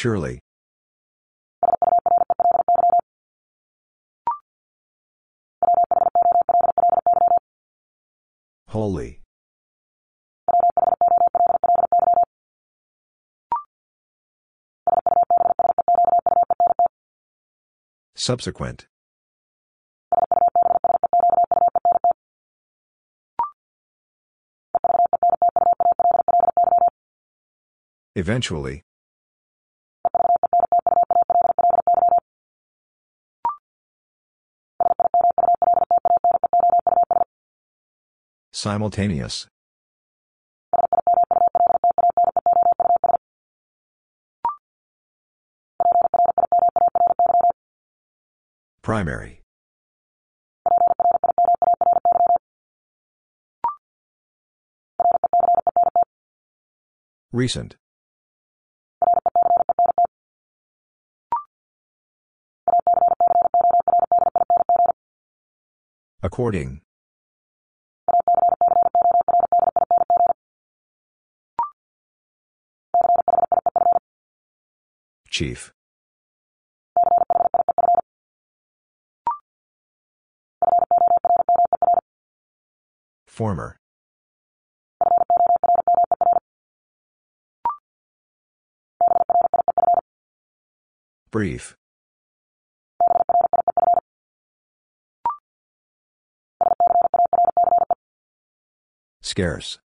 Surely. Wholly. Subsequent. Eventually. Simultaneous. Primary. Recent. According. Chief. Former. Brief. Scarce.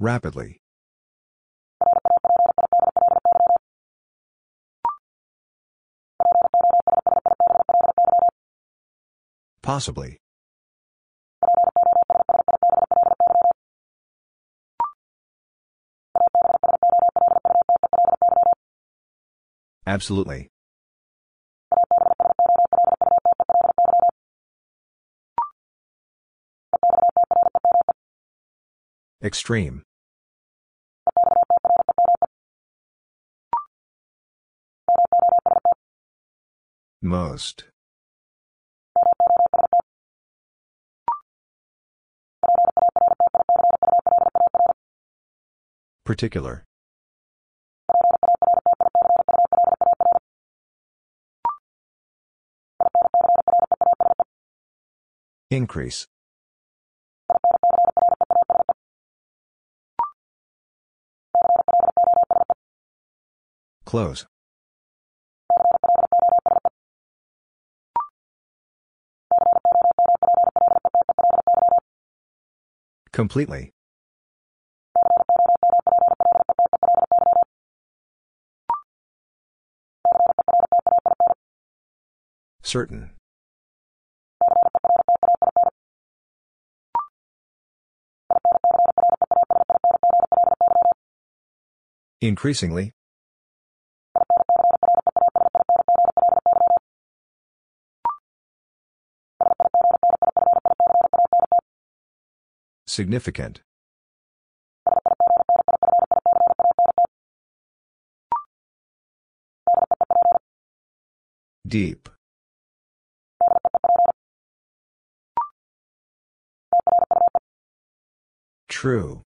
Rapidly. Possibly. Absolutely. Extreme. Most. Particular. Increase. Close. Completely. Certain. Increasingly. Significant. Deep. True.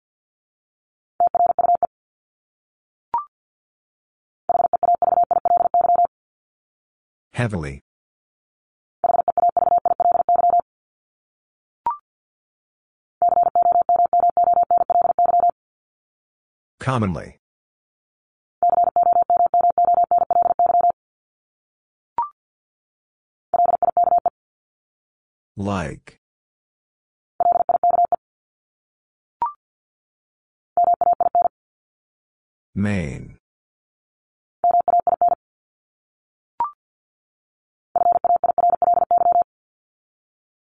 Heavily. Commonly. Like. Main.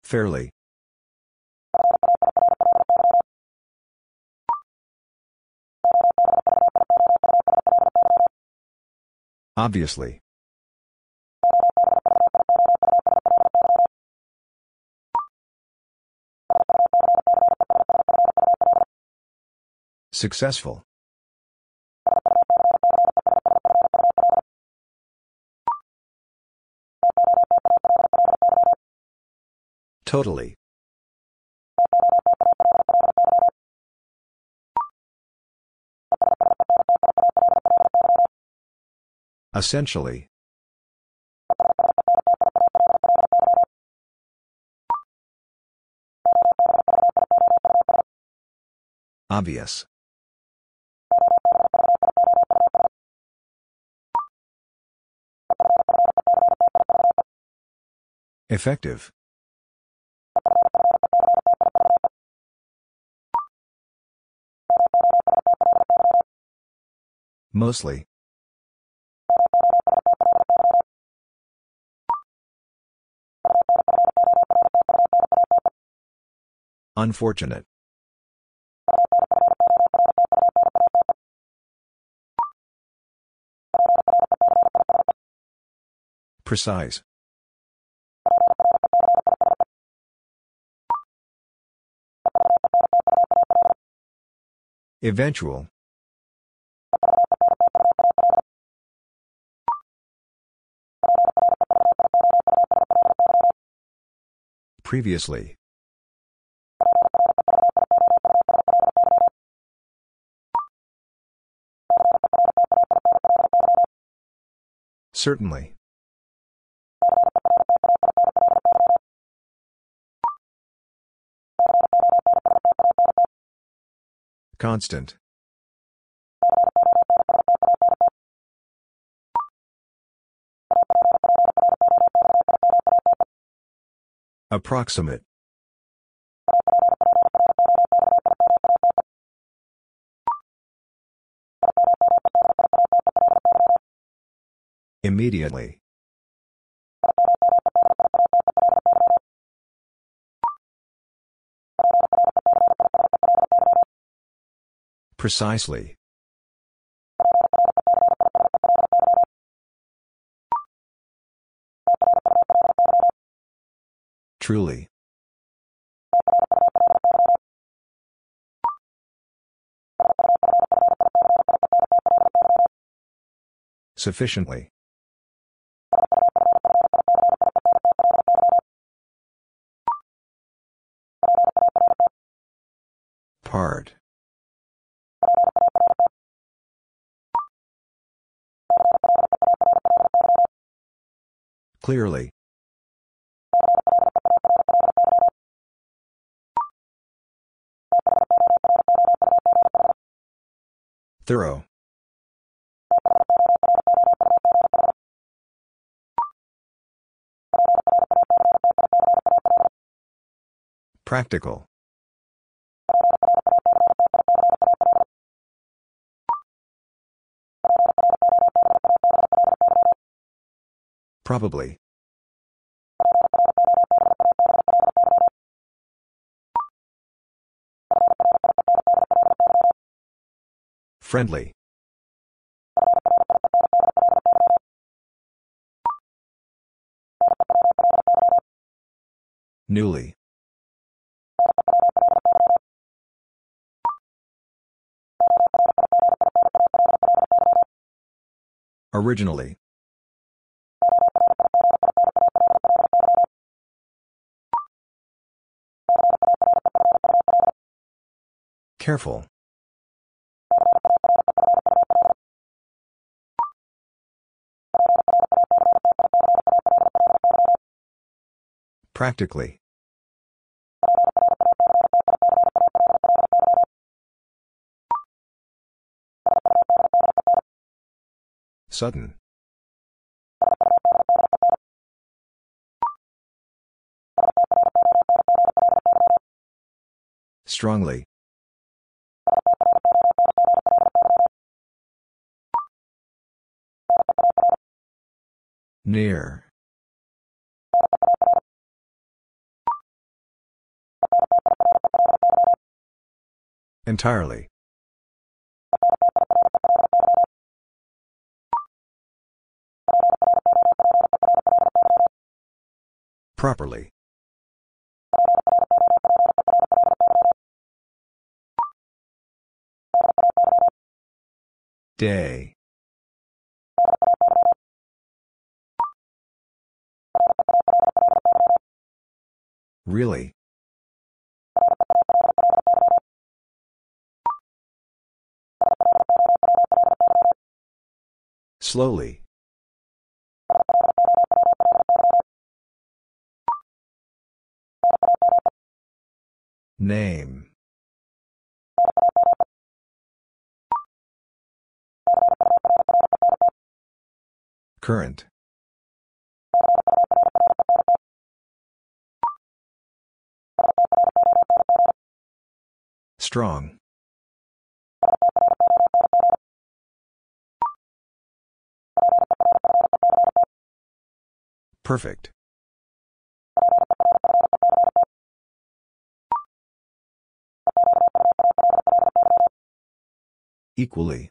Fairly. Obviously. Successful. Totally. Essentially. Obvious. Effective. Mostly. Unfortunate. Precise. Eventual. Previously. Certainly. Constant. Approximate. Immediately. Precisely. Truly. Sufficiently. Part. Clearly. Thorough. Practical. Probably. Friendly. Newly. Originally. Careful. Practically. Sudden. Strongly. Near. Entirely. Properly. Day. Really? Slowly. Name. Current. Strong. Perfect. Equally.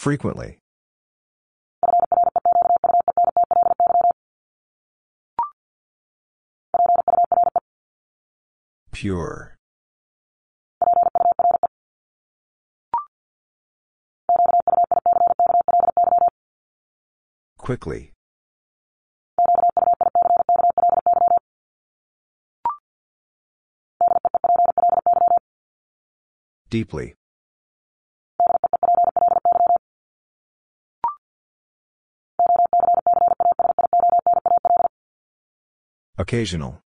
Frequently. Pure. Quickly. Deeply. Occasional.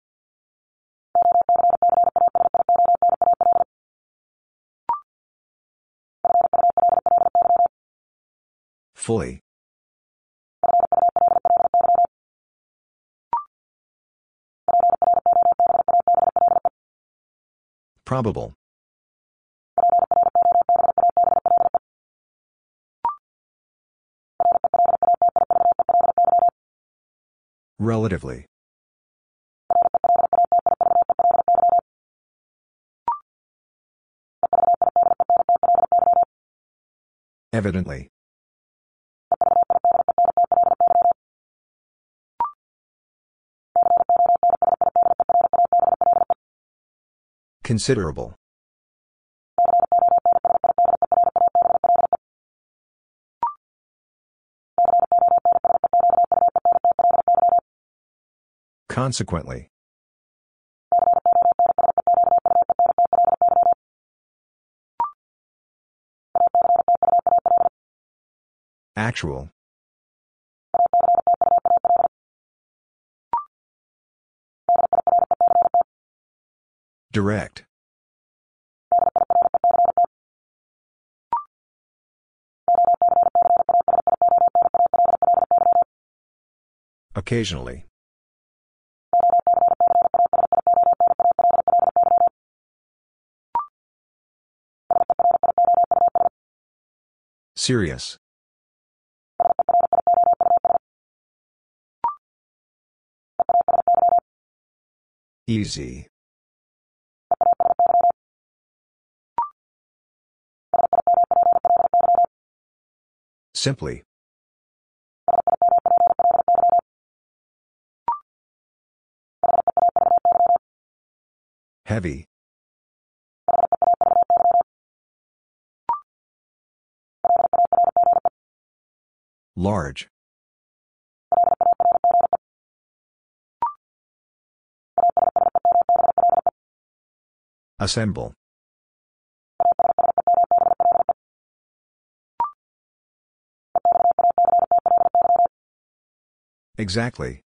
Fully. Probable. Relatively. Evidently. Considerable. Consequently. Actual. Direct. Occasionally. Serious. Easy. Simply. Heavy. Large. Assemble. Exactly.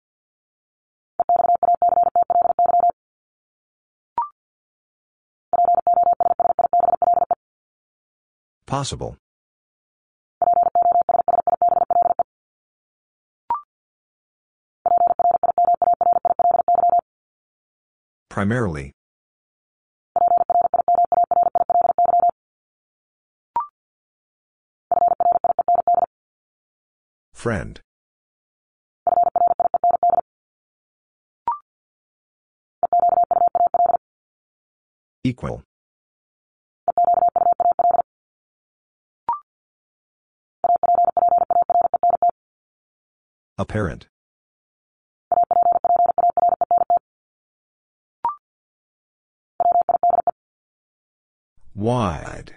Possible. Primarily. Friend. Equal. Apparent. Wide.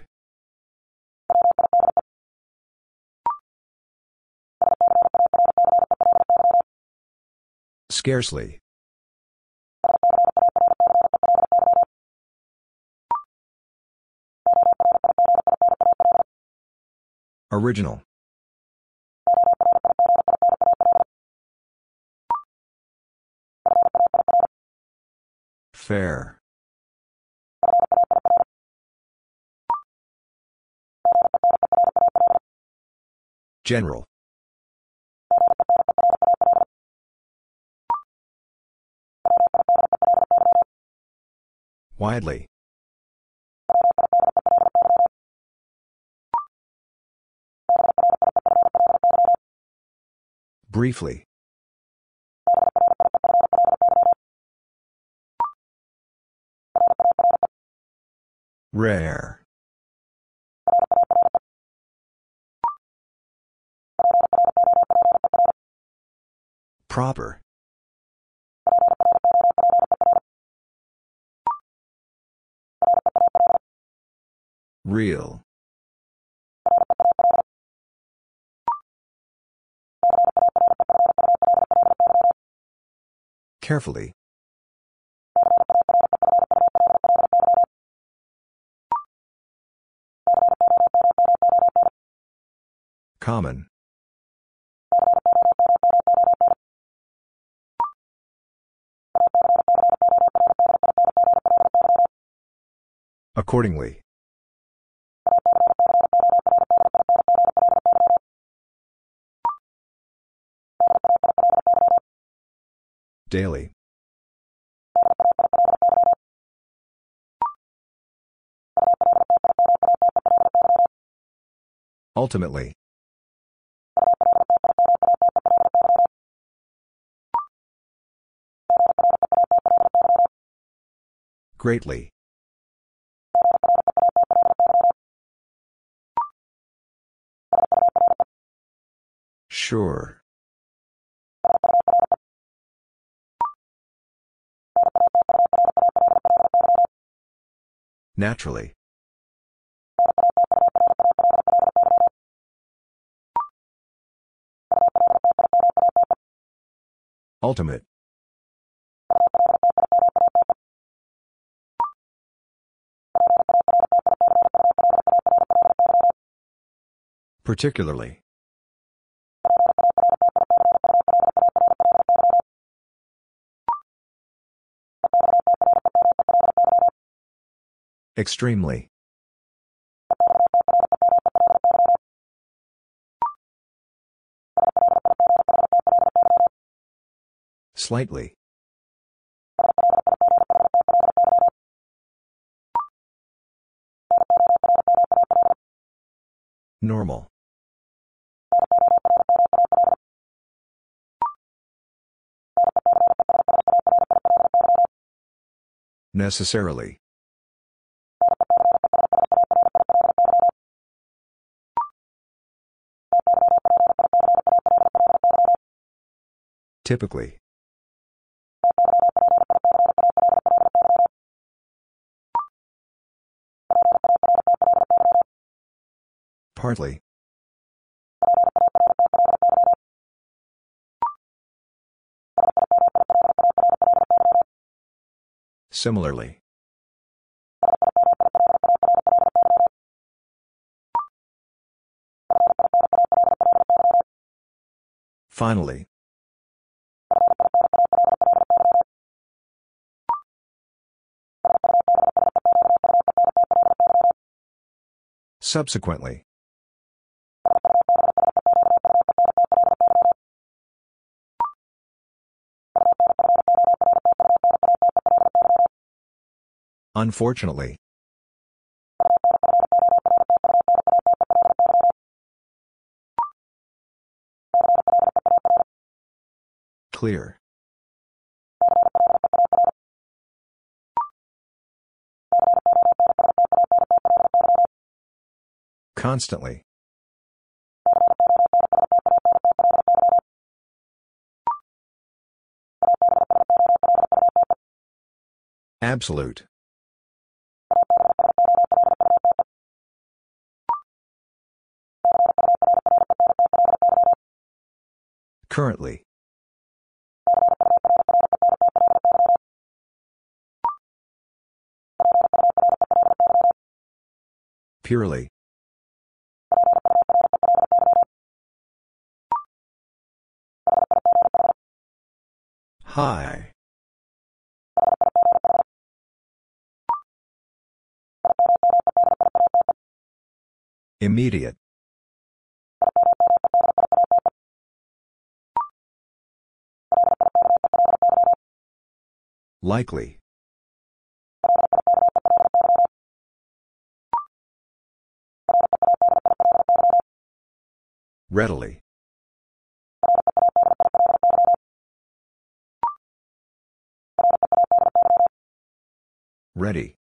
Scarcely. Original. Fair. General. Widely. Briefly. Rare. Proper. Real. Carefully. Common. Accordingly. Daily. Ultimately. Greatly. Sure. Naturally. Ultimate. Particularly. Extremely. Slightly. Normal. Necessarily. Typically. Partly. Similarly. Finally. Subsequently. Unfortunately. Clear. Constantly. Absolute. Currently. Purely. High. Immediate. Likely. Readily. Ready.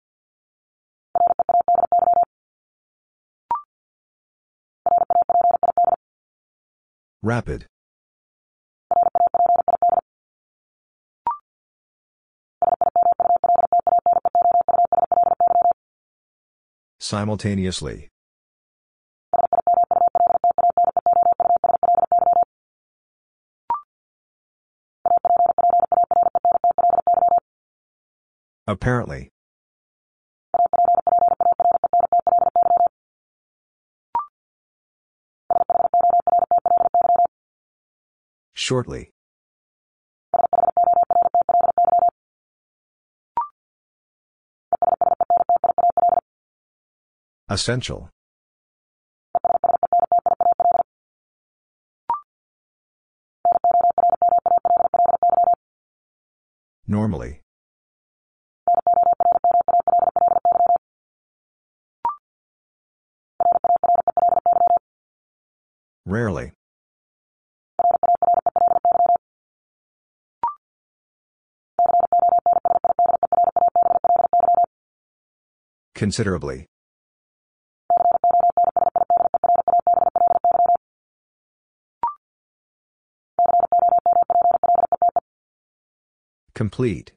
Rapid. Simultaneously. Apparently. Shortly. Essential. Normally. Rarely. Considerably. Complete.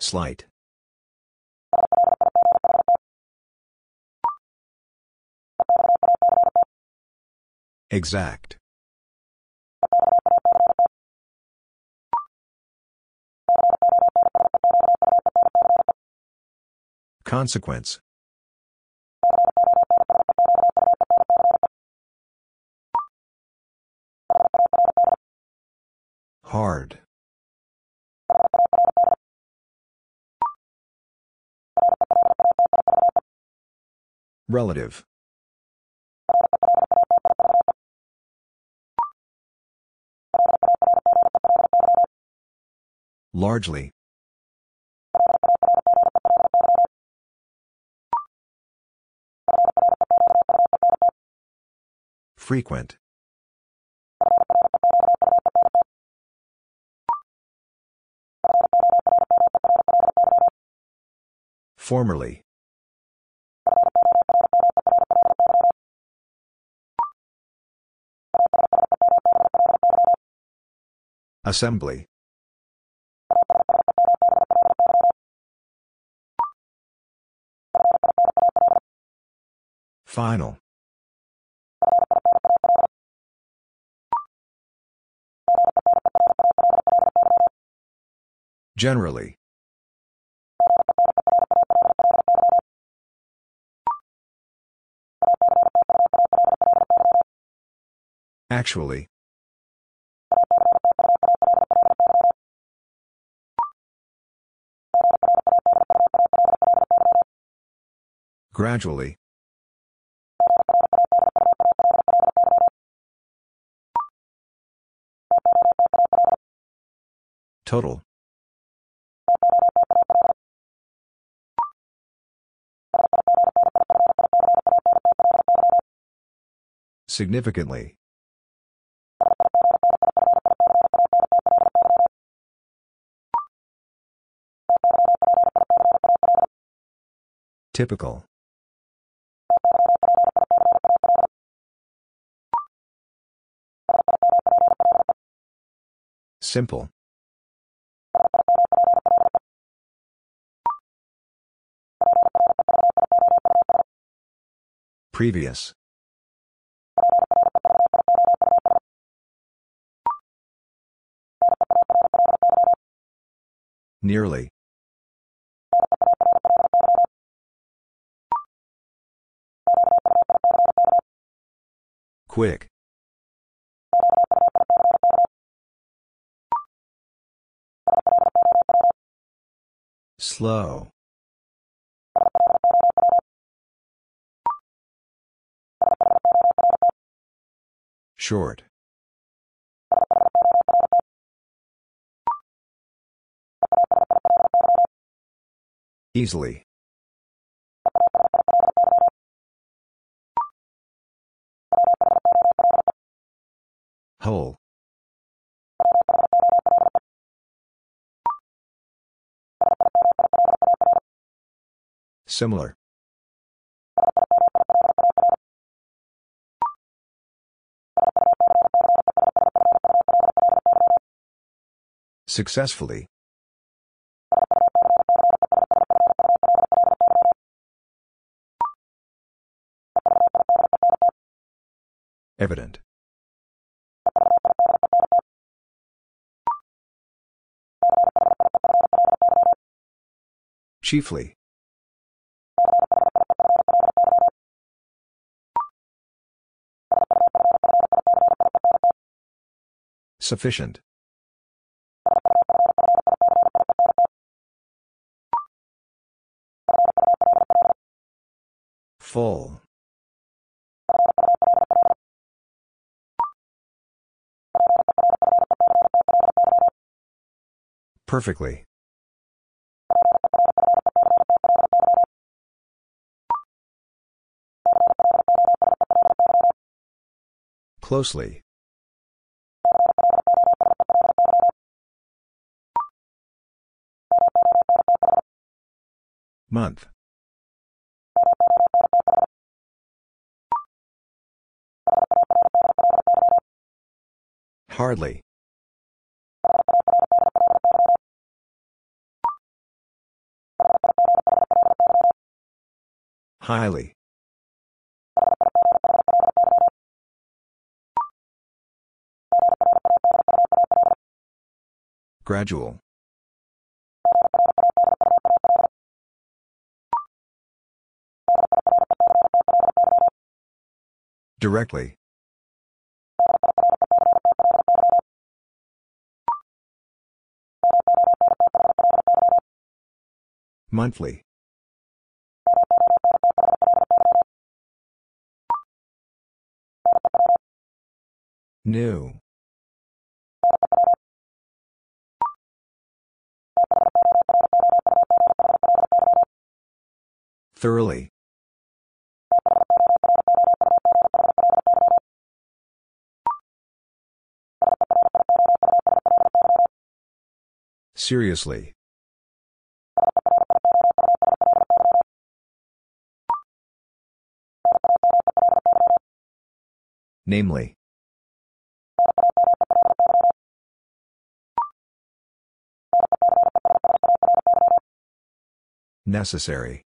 Slight. Exact. Consequence. Hard. Relative. Largely. Frequent. Formerly. Assembly. Final. Generally. Actually. Gradually. Total. Significantly. Typical. Simple. Previous. Nearly. Quick. Slow. Short. Easily. Whole. Similar. Successfully. Evident. Chiefly. Sufficient. Full. Perfectly. Closely. Month. Hardly. Highly. Gradual. Directly. Monthly. New. Thoroughly. Seriously. Namely. Necessary.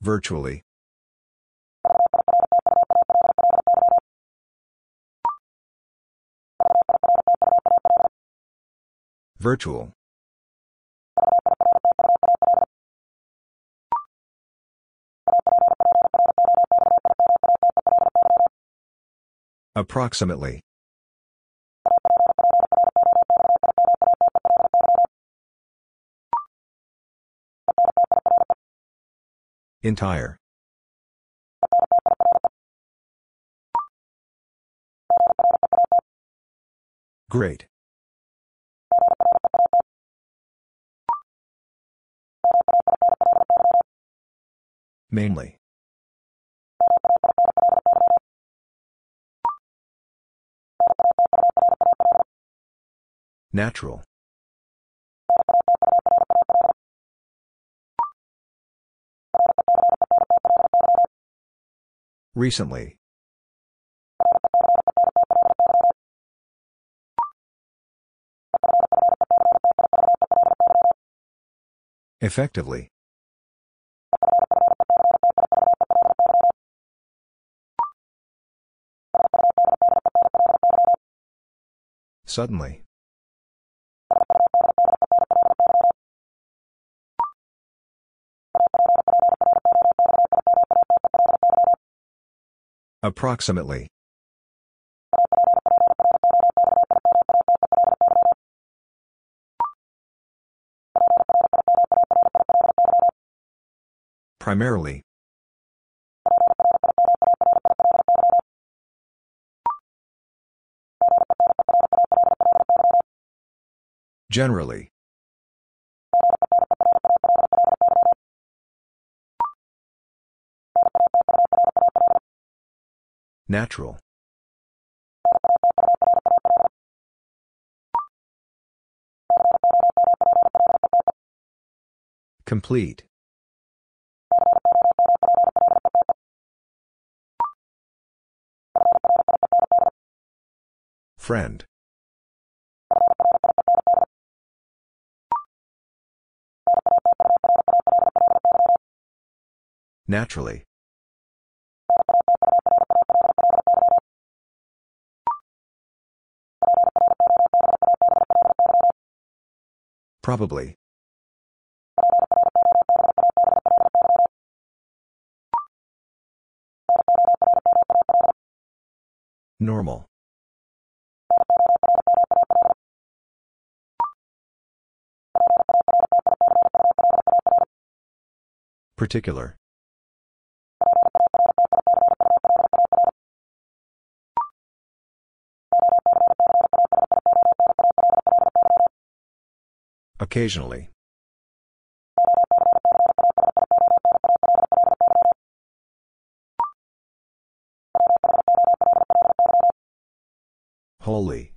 Virtually. Virtual. Approximately. Entire. Great. Mainly. Natural. Recently. Effectively. Suddenly. Approximately. Primarily. Generally. Natural. Complete. Friend. Naturally. Probably. Normal. Particular. Occasionally. Wholly.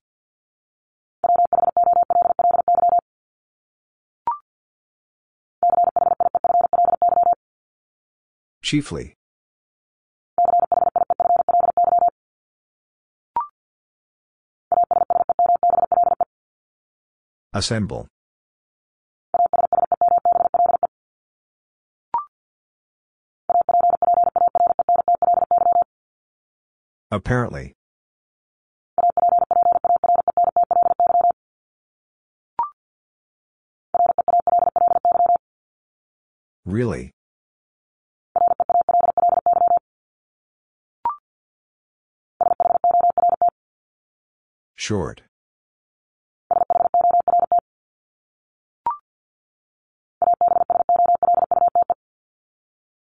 Chiefly. Assemble. Apparently. Really? Short.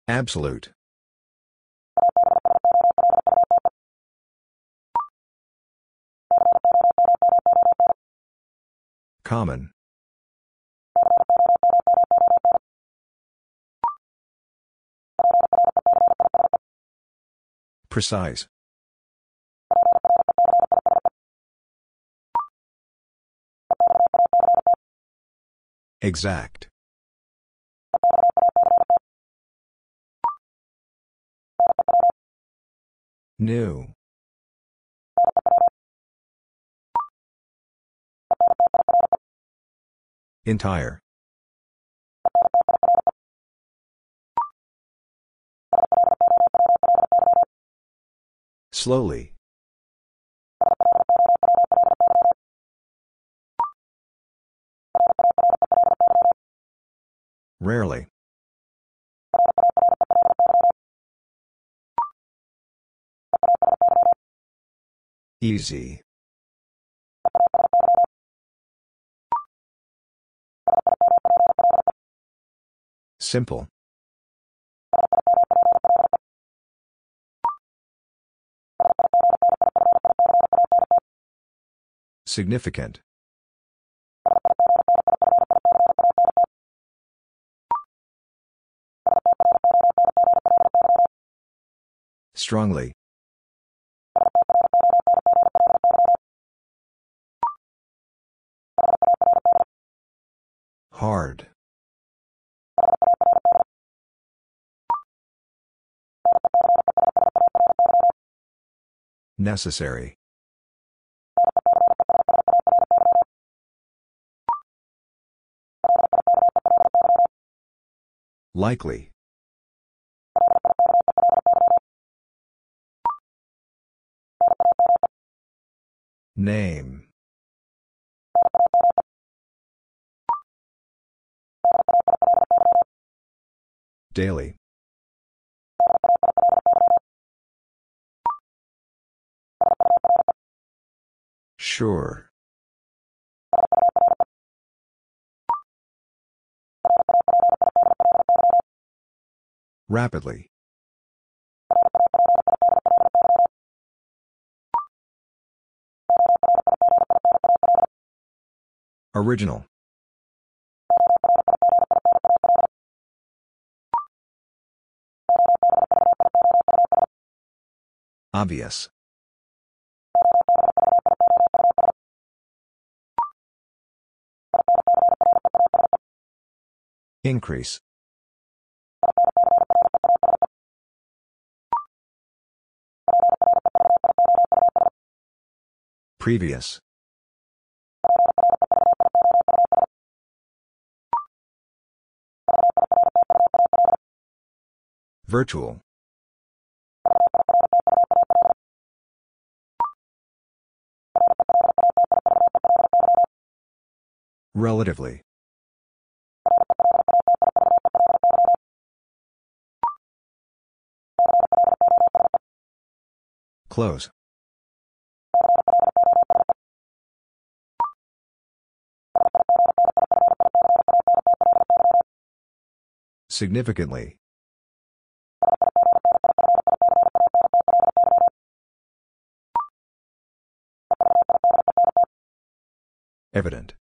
Absolute. Common. Precise. Exact. New. Entire. Slowly. Rarely. Easy. Simple. Significant. Strongly. Hard. Necessary. Likely. Name. Daily. Sure. Rapidly. Original. Obvious. Increase. Previous. Virtual. Relatively. Close. Significantly. Evident.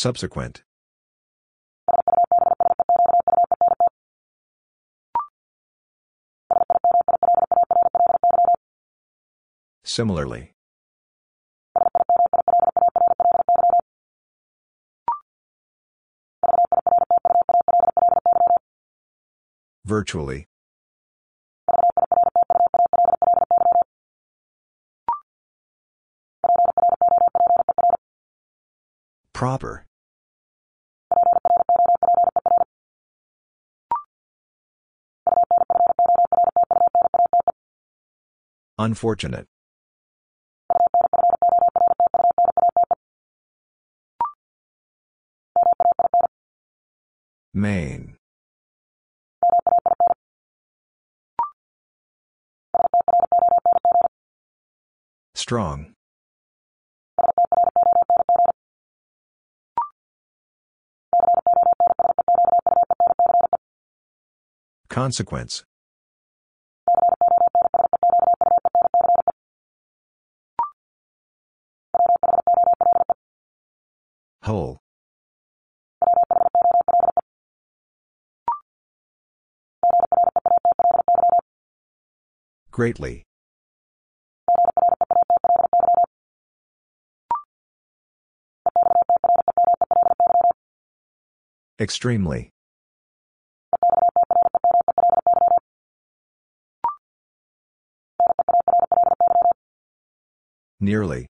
Subsequent. Similarly. Virtually. Proper. Unfortunate. Main. Strong. Consequence. Whole. Greatly. Extremely. Nearly.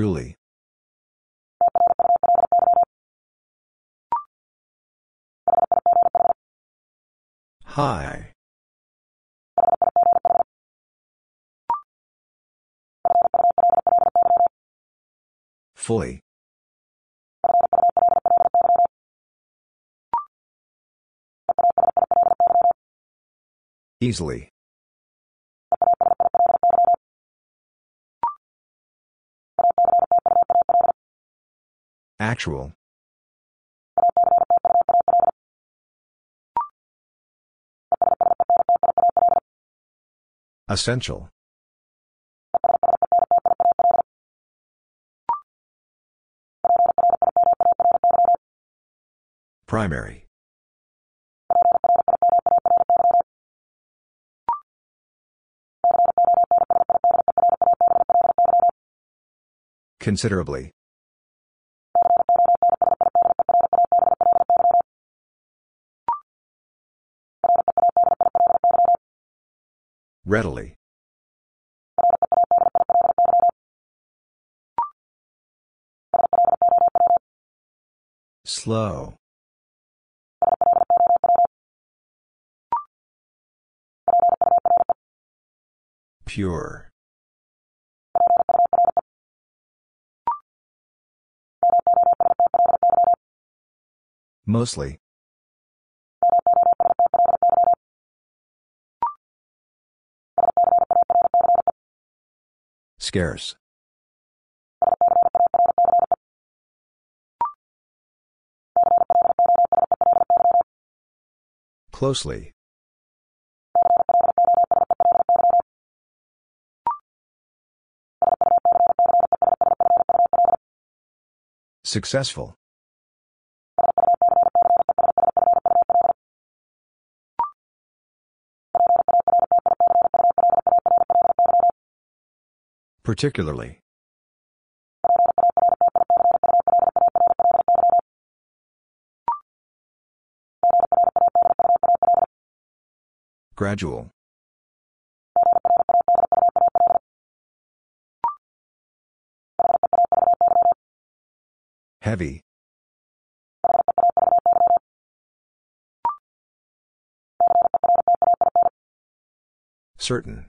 Truly. High. Fully. Easily. Actual. Essential. Primary. Considerably. Readily. Slow. Pure. Mostly. Scarce. Closely. Successful. Particularly. Gradual. Heavy. Certain.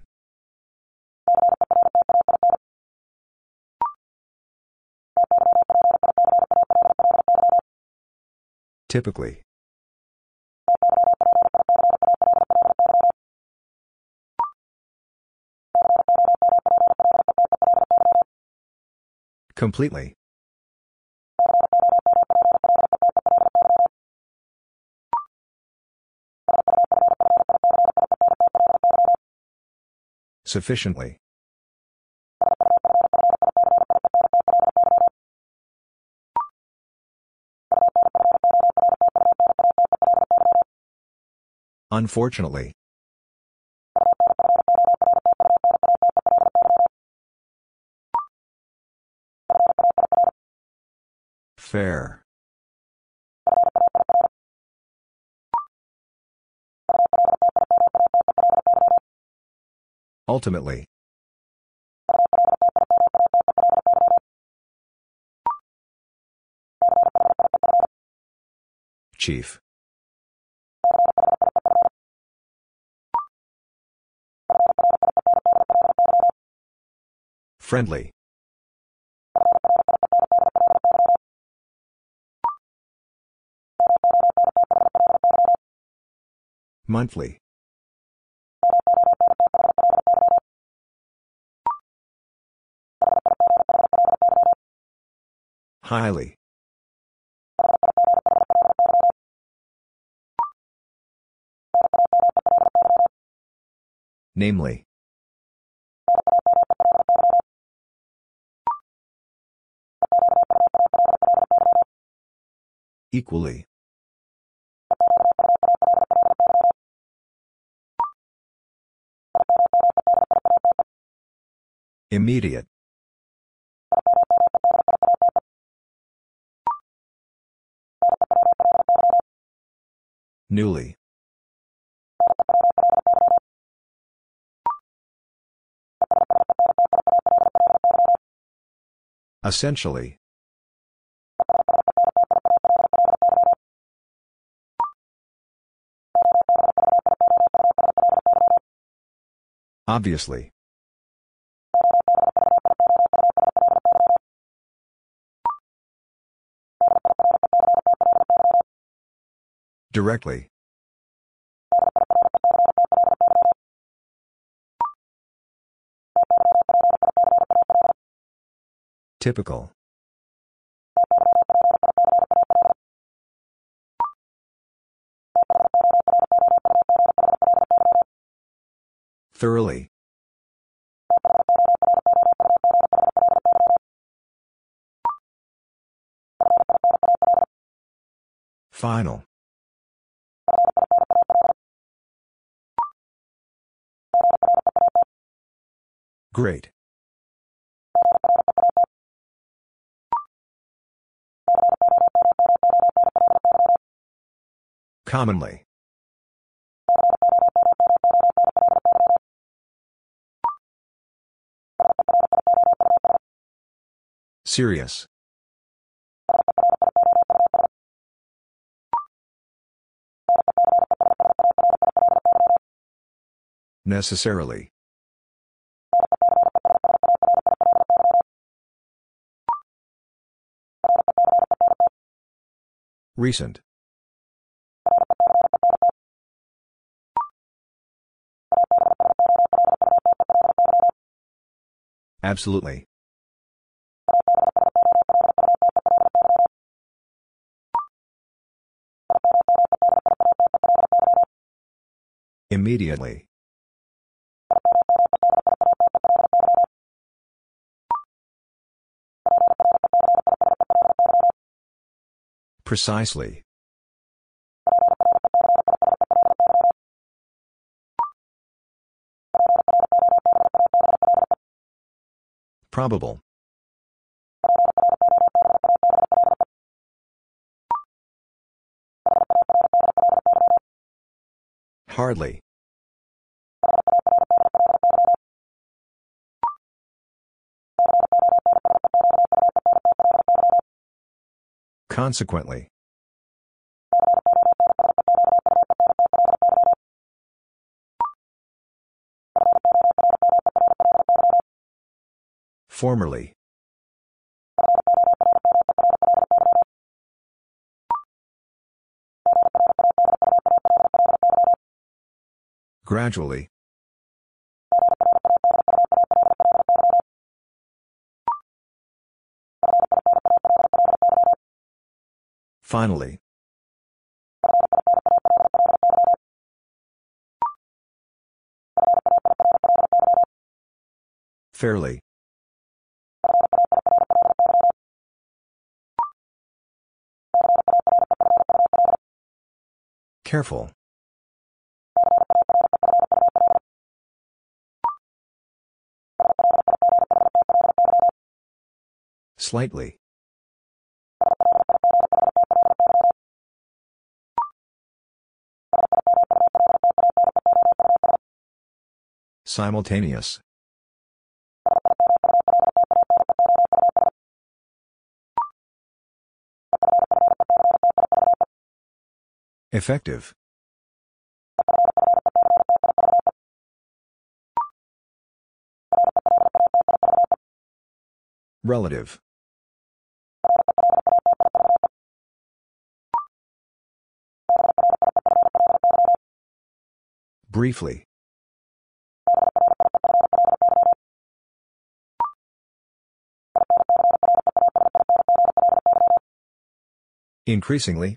Typically. Completely. Sufficiently. Unfortunately. Fair. Ultimately. Chief. Friendly. Monthly. Highly. Namely. Equally. Immediate. Newly. Essentially. Obviously. Directly. Typical. Thoroughly. Final. Great. Commonly. Serious. Necessarily. Recent. Absolutely. Immediately. Precisely. Probable. Hardly. Consequently. Formerly. Gradually. Finally. Fairly. Careful. Slightly. Simultaneous. Effective. Relative. Briefly. Increasingly.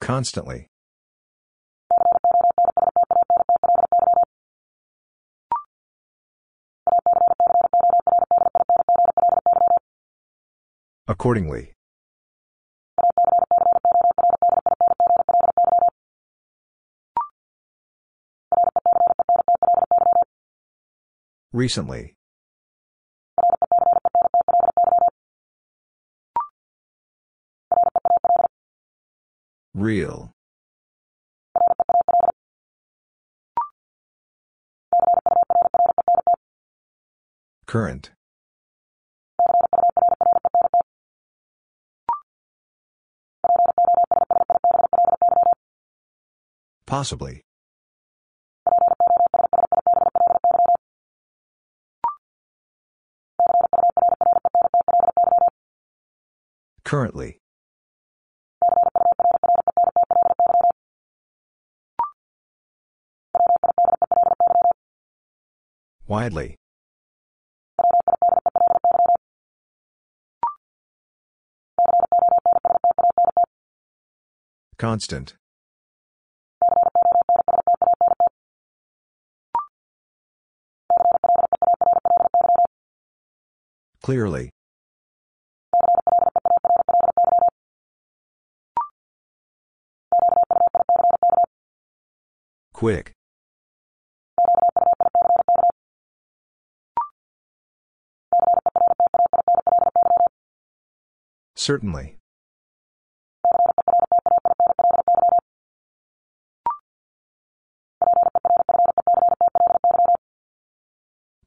Constantly. Accordingly. Recently. Real. Current. Possibly. Currently. Widely. Constant. Clearly. Quick. Certainly.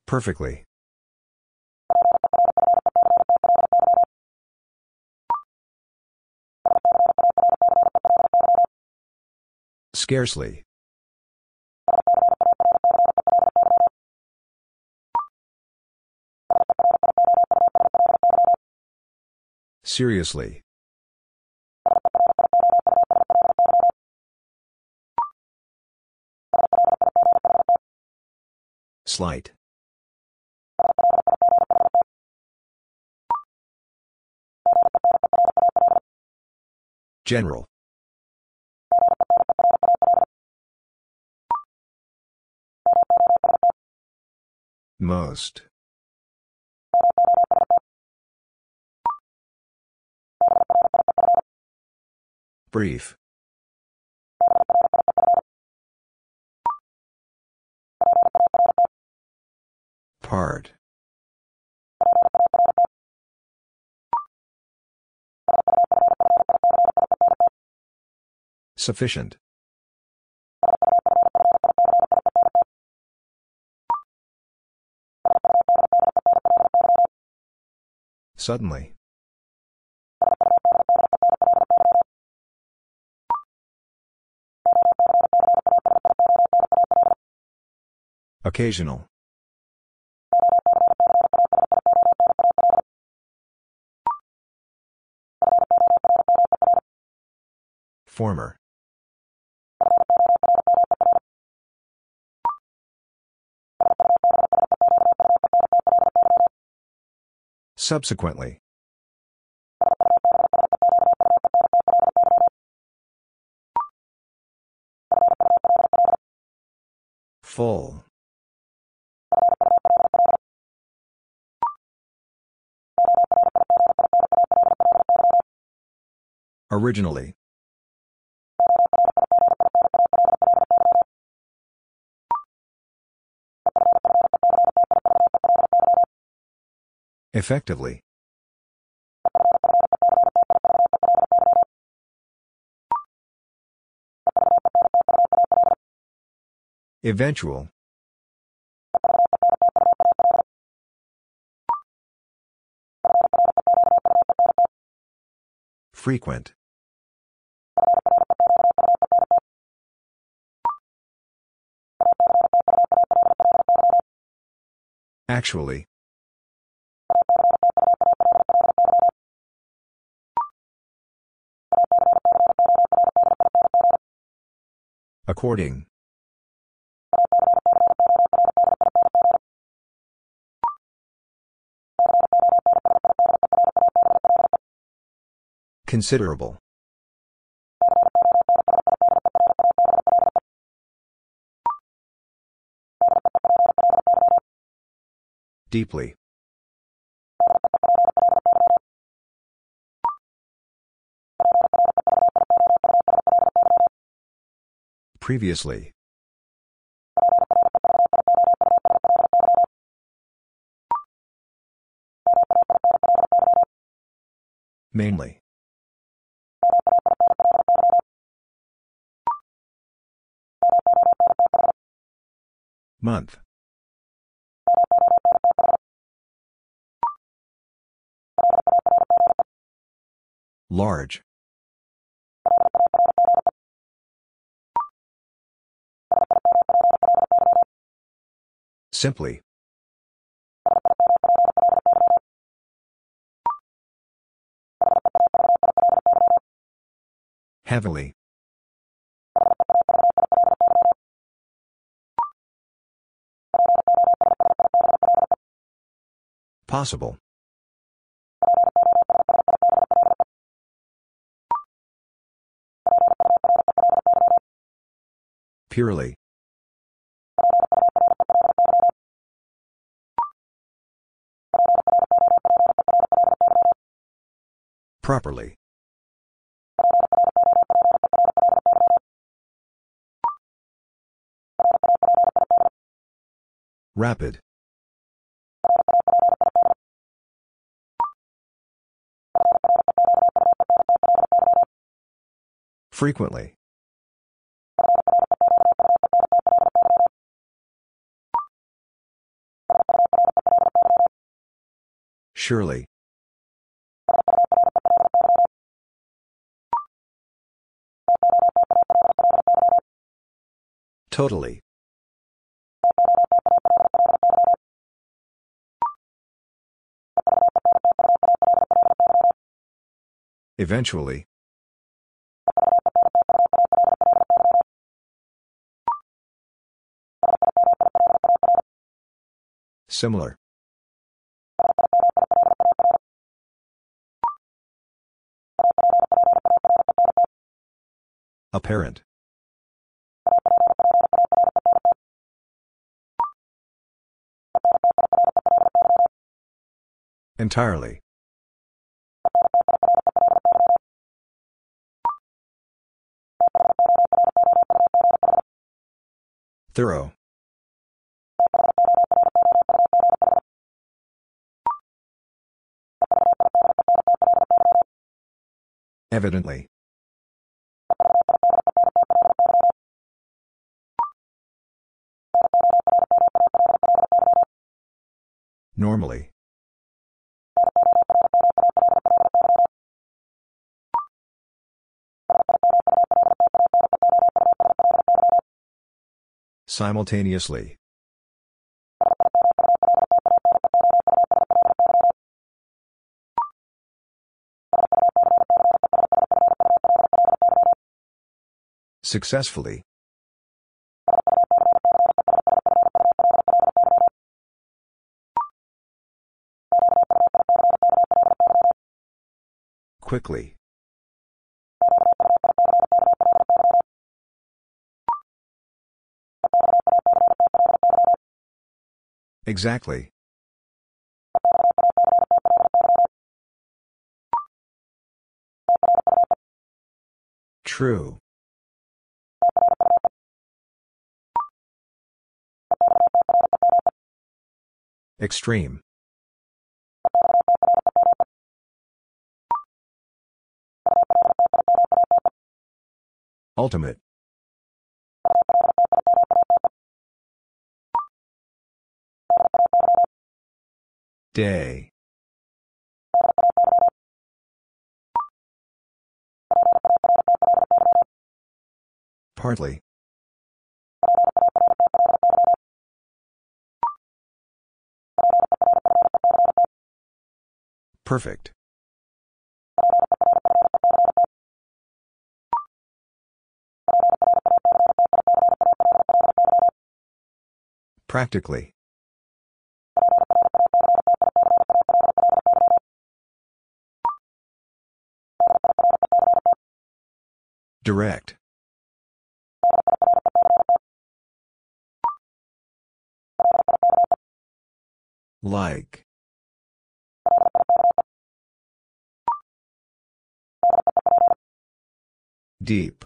Perfectly. Scarcely. Seriously. Slight. General. Most. Brief. Part. Sufficient. Suddenly. Occasional. Former. Subsequently. Full. Originally. Effectively. Eventual. Frequent. Actually. According. Considerable. Deeply. Previously. Mainly. Month. Large. Simply. Heavily. Possible. Purely. Properly. Rapid. Frequently. Surely. Totally. Eventually. Similar. Apparent. Entirely. Thorough. Evidently. Normally. Simultaneously. Successfully. Quickly. Exactly. True. Extreme. Ultimate. Day. Partly. Perfect. Practically. Direct. Like. Deep.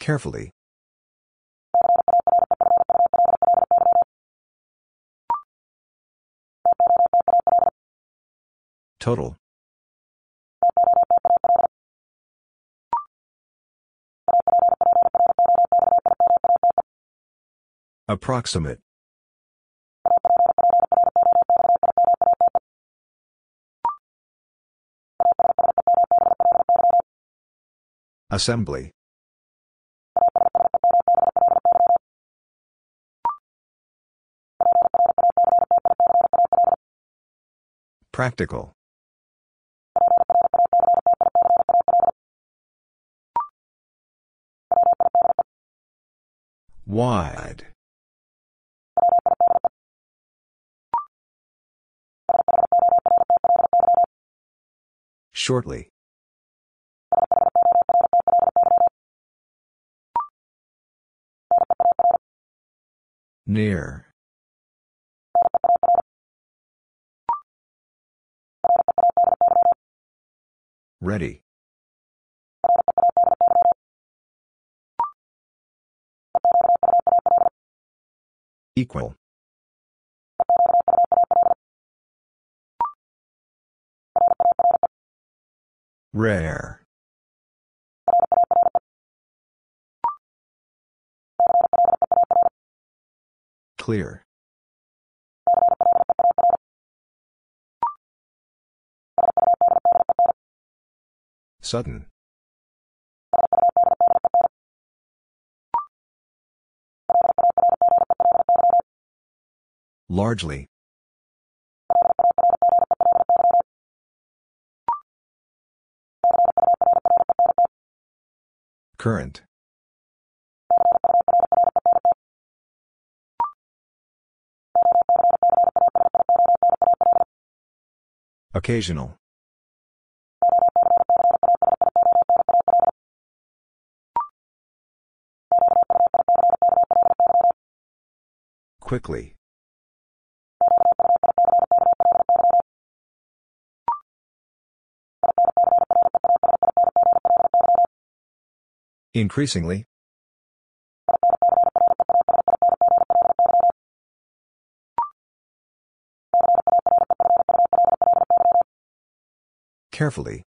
Carefully. Total. Approximate. Assembly. Practical. Wide. Shortly. Near. Ready. Equal. Rare. Clear. Sudden. Largely. Current. Occasional. Quickly. Increasingly. Carefully.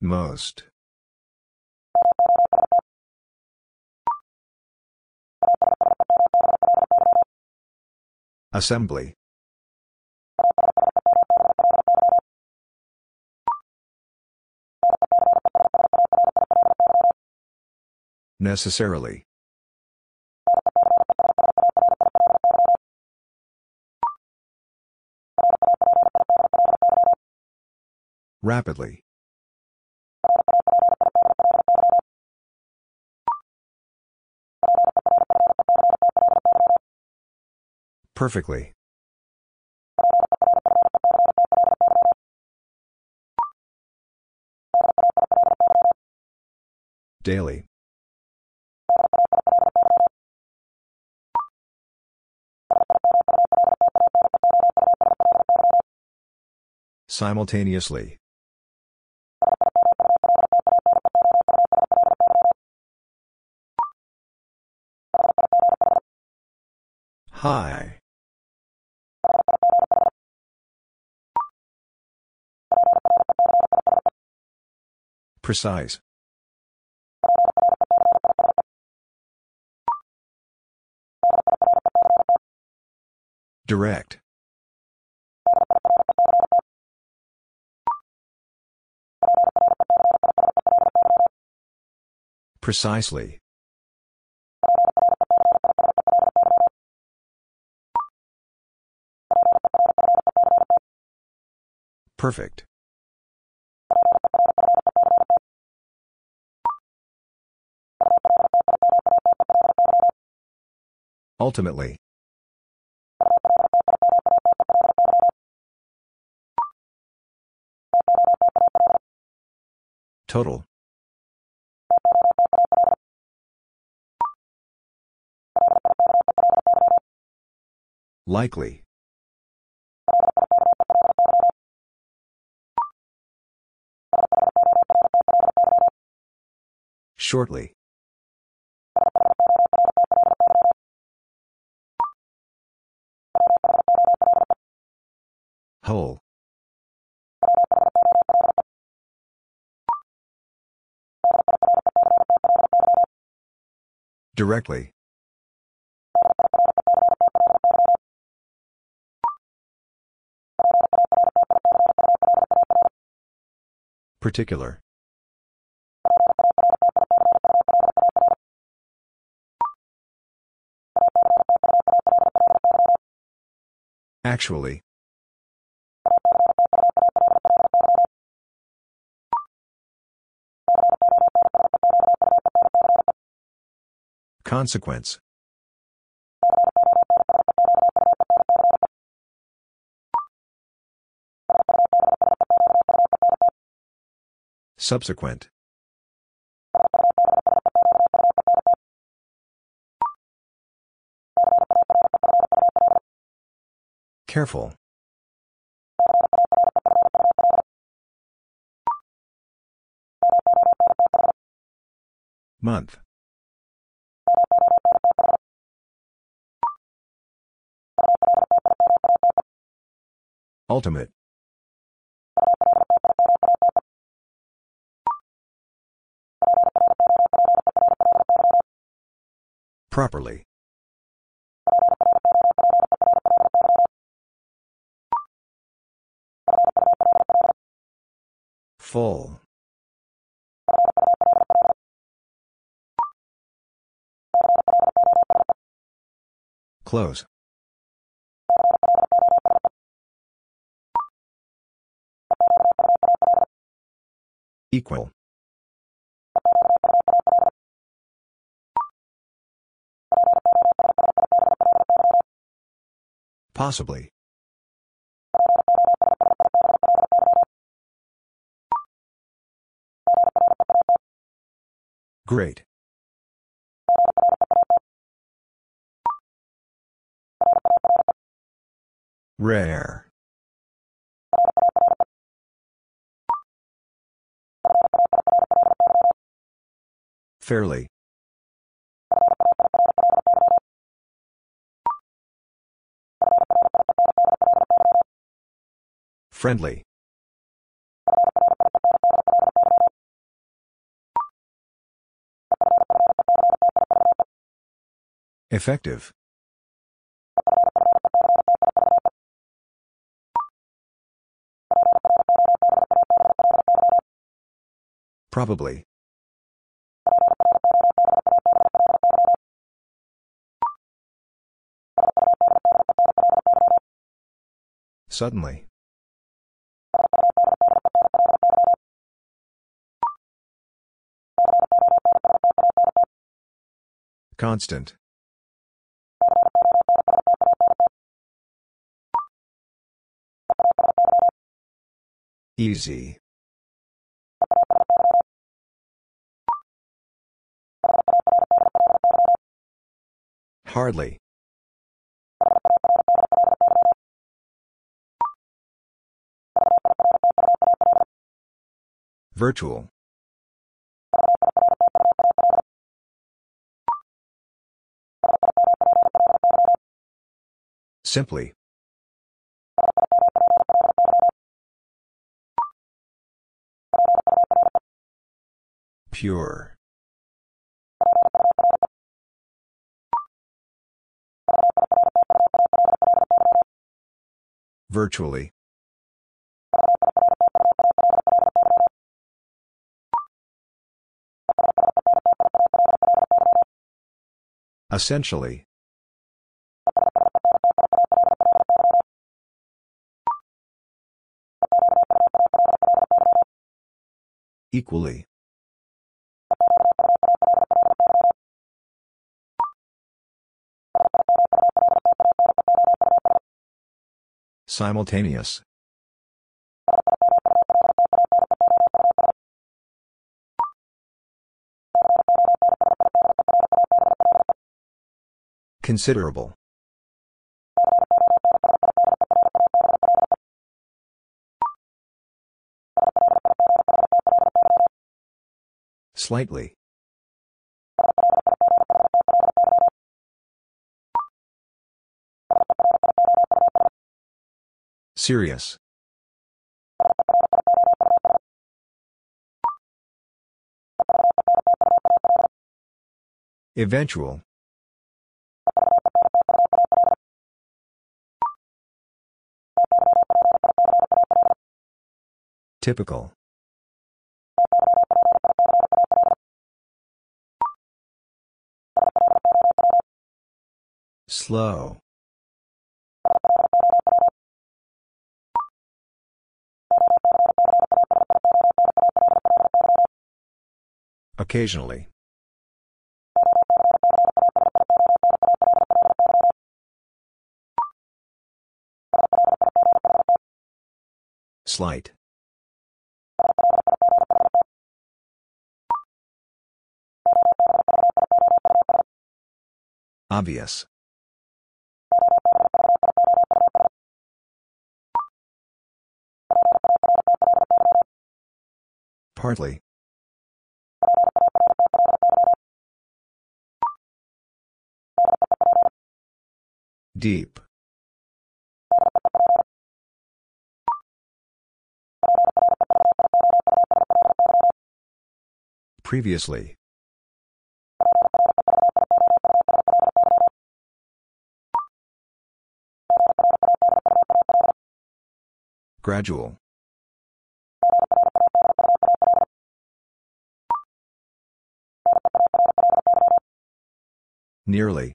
Most. Assembly. Necessarily. Rapidly. Perfectly. Daily. Simultaneously. High. Precise. Direct. Precisely. Perfect. Ultimately. Total. Likely. Shortly. Whole. Directly. Particular. Actually. Consequence. Subsequent. Careful. Month. Ultimate. Properly. Full. Close. Equal. Possibly. Great. Rare. Fairly. Friendly. Effective. Probably. Suddenly. Constant. Easy. Hardly. Virtual. Simply. Pure. Virtually. Essentially. Equally. Simultaneous. Considerable. Slightly. Serious. Eventual. Typical. Slow. Occasionally. Slight. Obvious. Partly. Deep. Previously. Gradual. Nearly.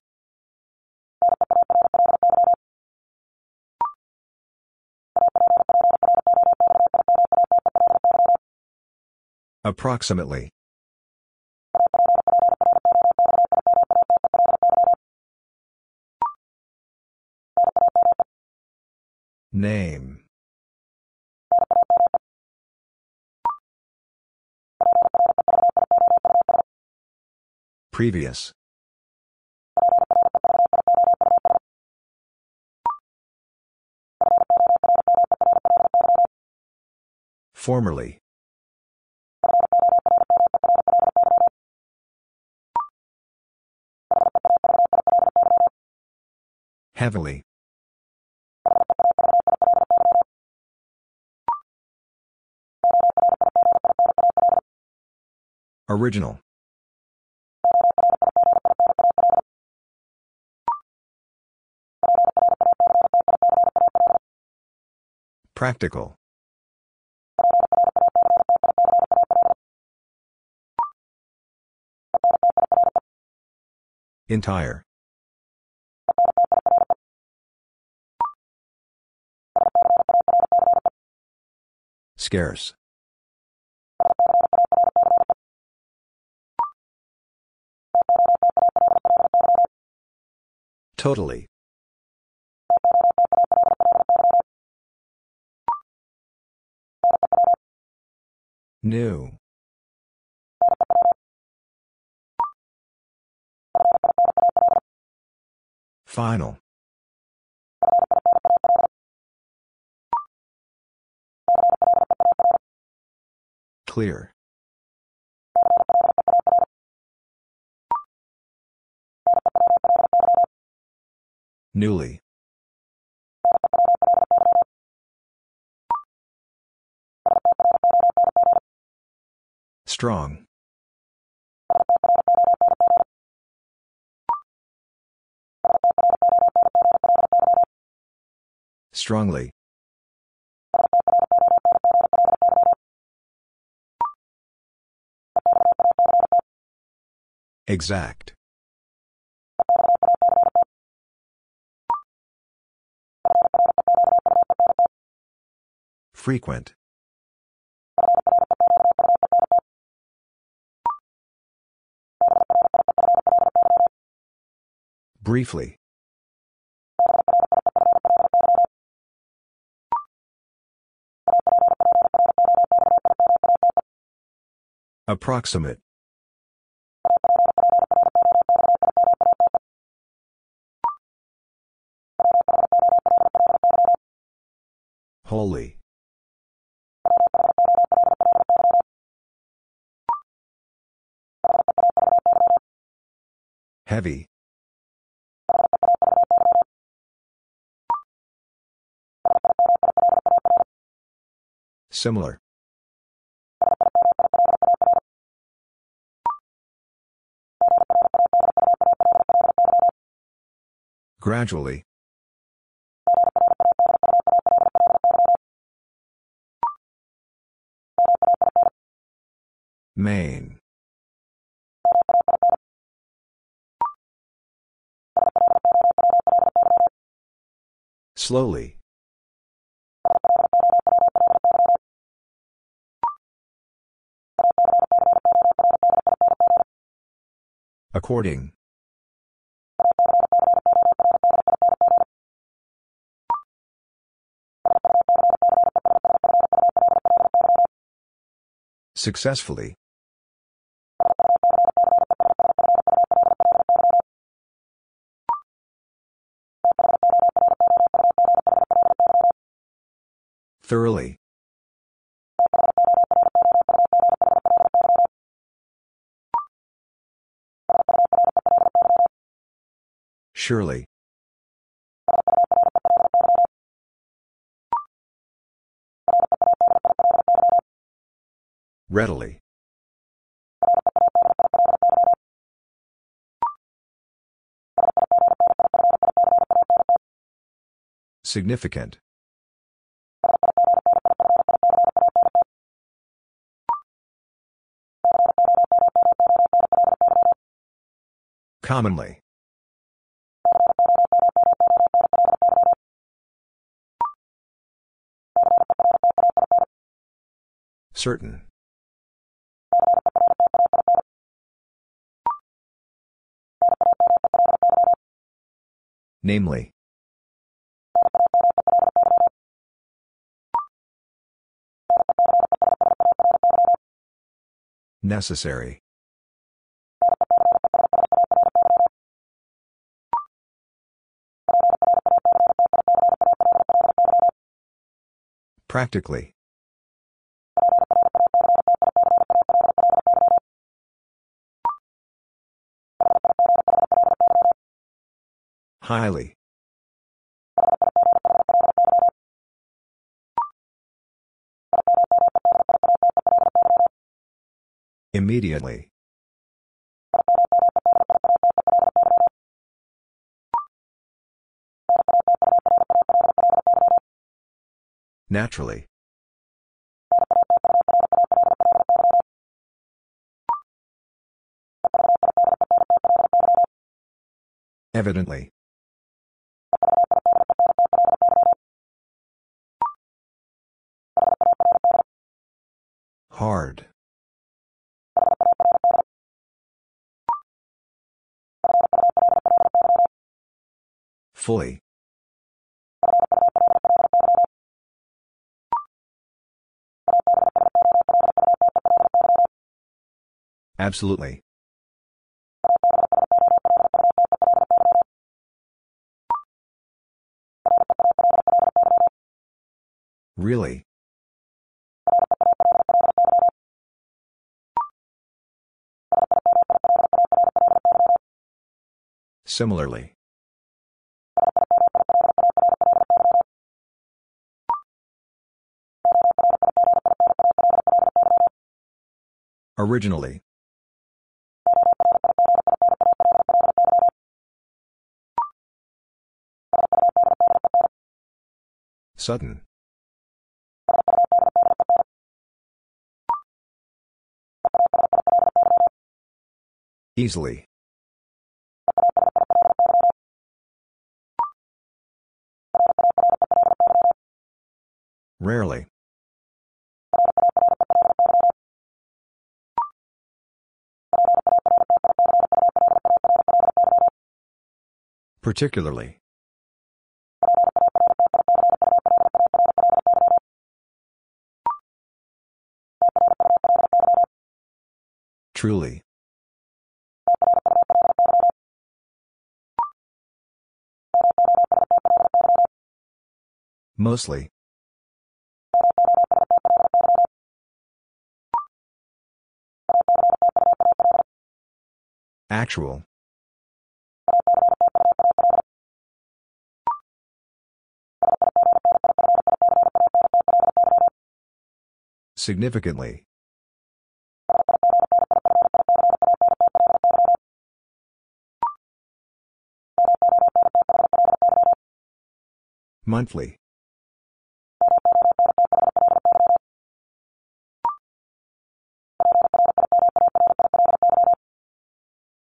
Approximately. Name. Previous. Formerly. Heavily. Original. Practical. Entire. Scarce. Totally. New. Final. Clear. Newly. Strong. Strongly. Exact. Frequent. Briefly. Approximate. Wholly. Heavy. Similar. Gradually. Main. Slowly. According. Successfully. Thoroughly. Surely. Readily. Significant. Commonly. Certain. Namely. Necessary. Practically. Highly. Immediately. Naturally. Evidently. Hard. Fully. Absolutely. Really? Similarly. Originally. Sudden. Easily. Rarely. Particularly. Truly. Mostly. Actual. Significantly. Monthly.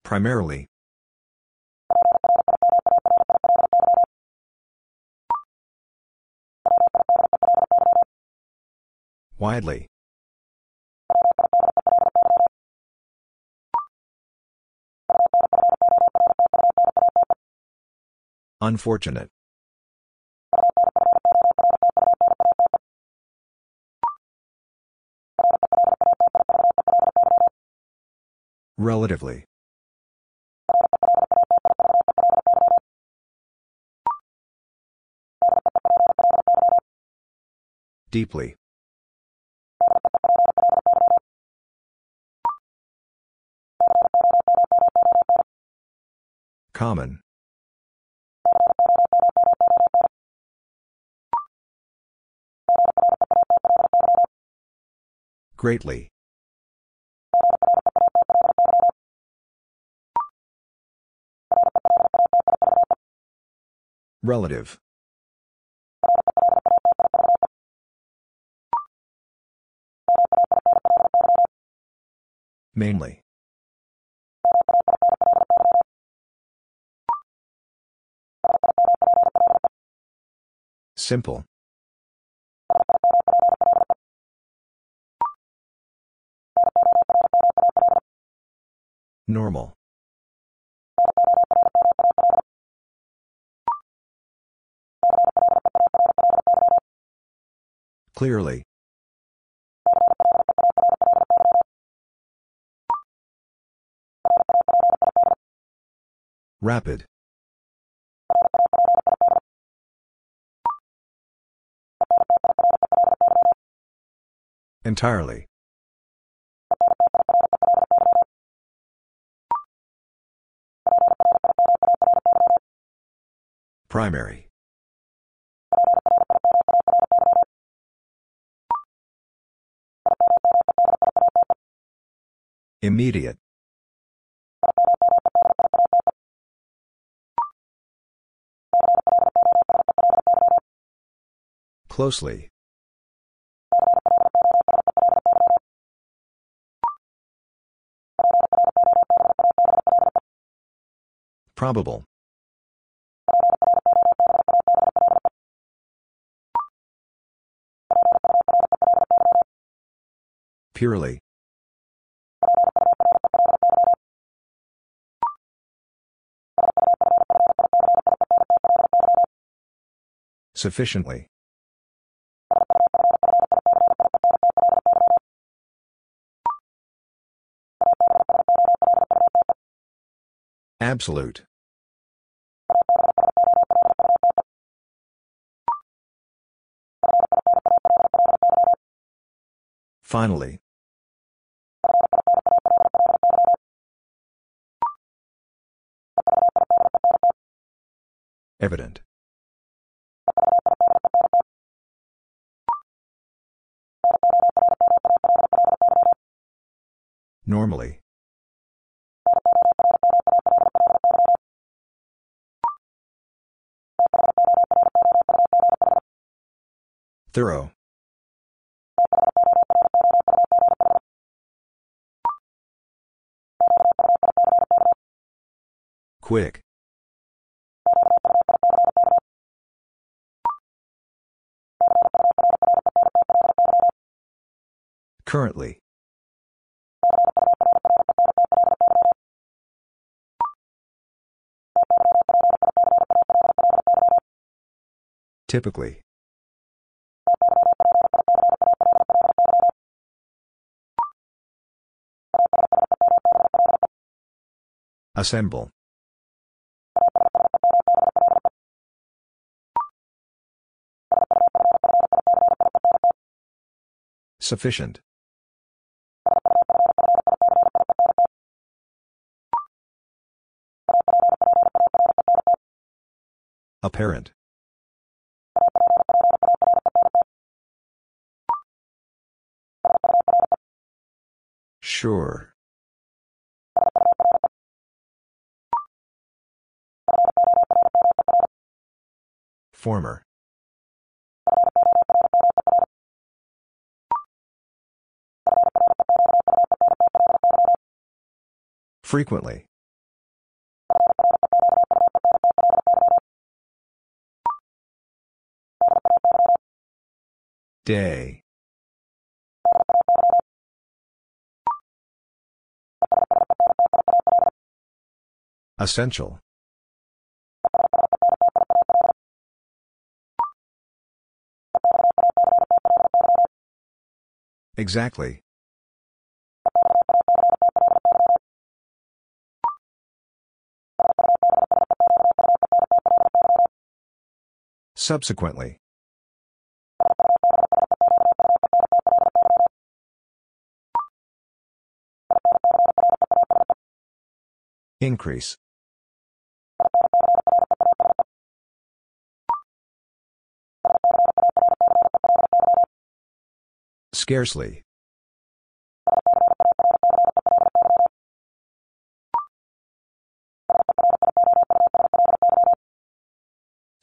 Primarily. Widely. Unfortunate. Relatively. Deeply. Common. Greatly. Relative. Mainly. Simple. Normal. Clearly. Rapid. Entirely. Primary. Immediate. Closely. Probable. Purely. Sufficiently. Absolute. Finally. Evident. Normally. Thorough. Quick. Currently. Typically. Assemble. Sufficient. Apparent. Sure. Former. Frequently. Day. Essential. Exactly. Subsequently. Increase. Scarcely.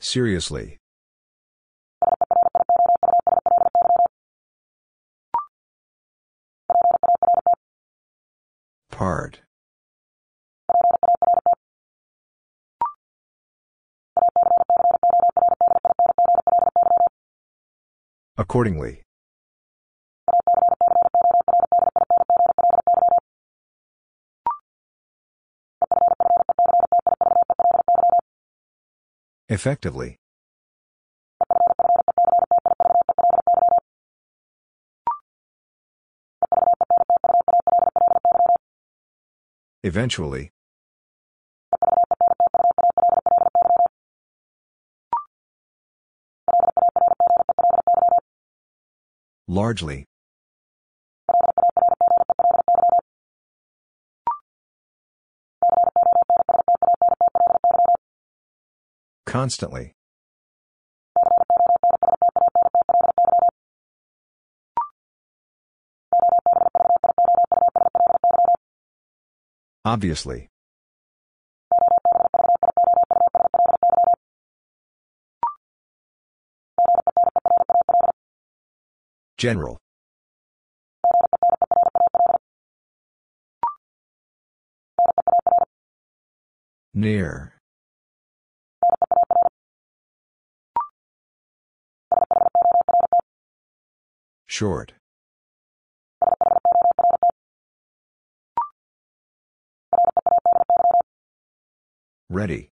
Seriously. Part. Accordingly Effectively. Eventually. Largely. Constantly. Obviously. General. Near. Short. Ready.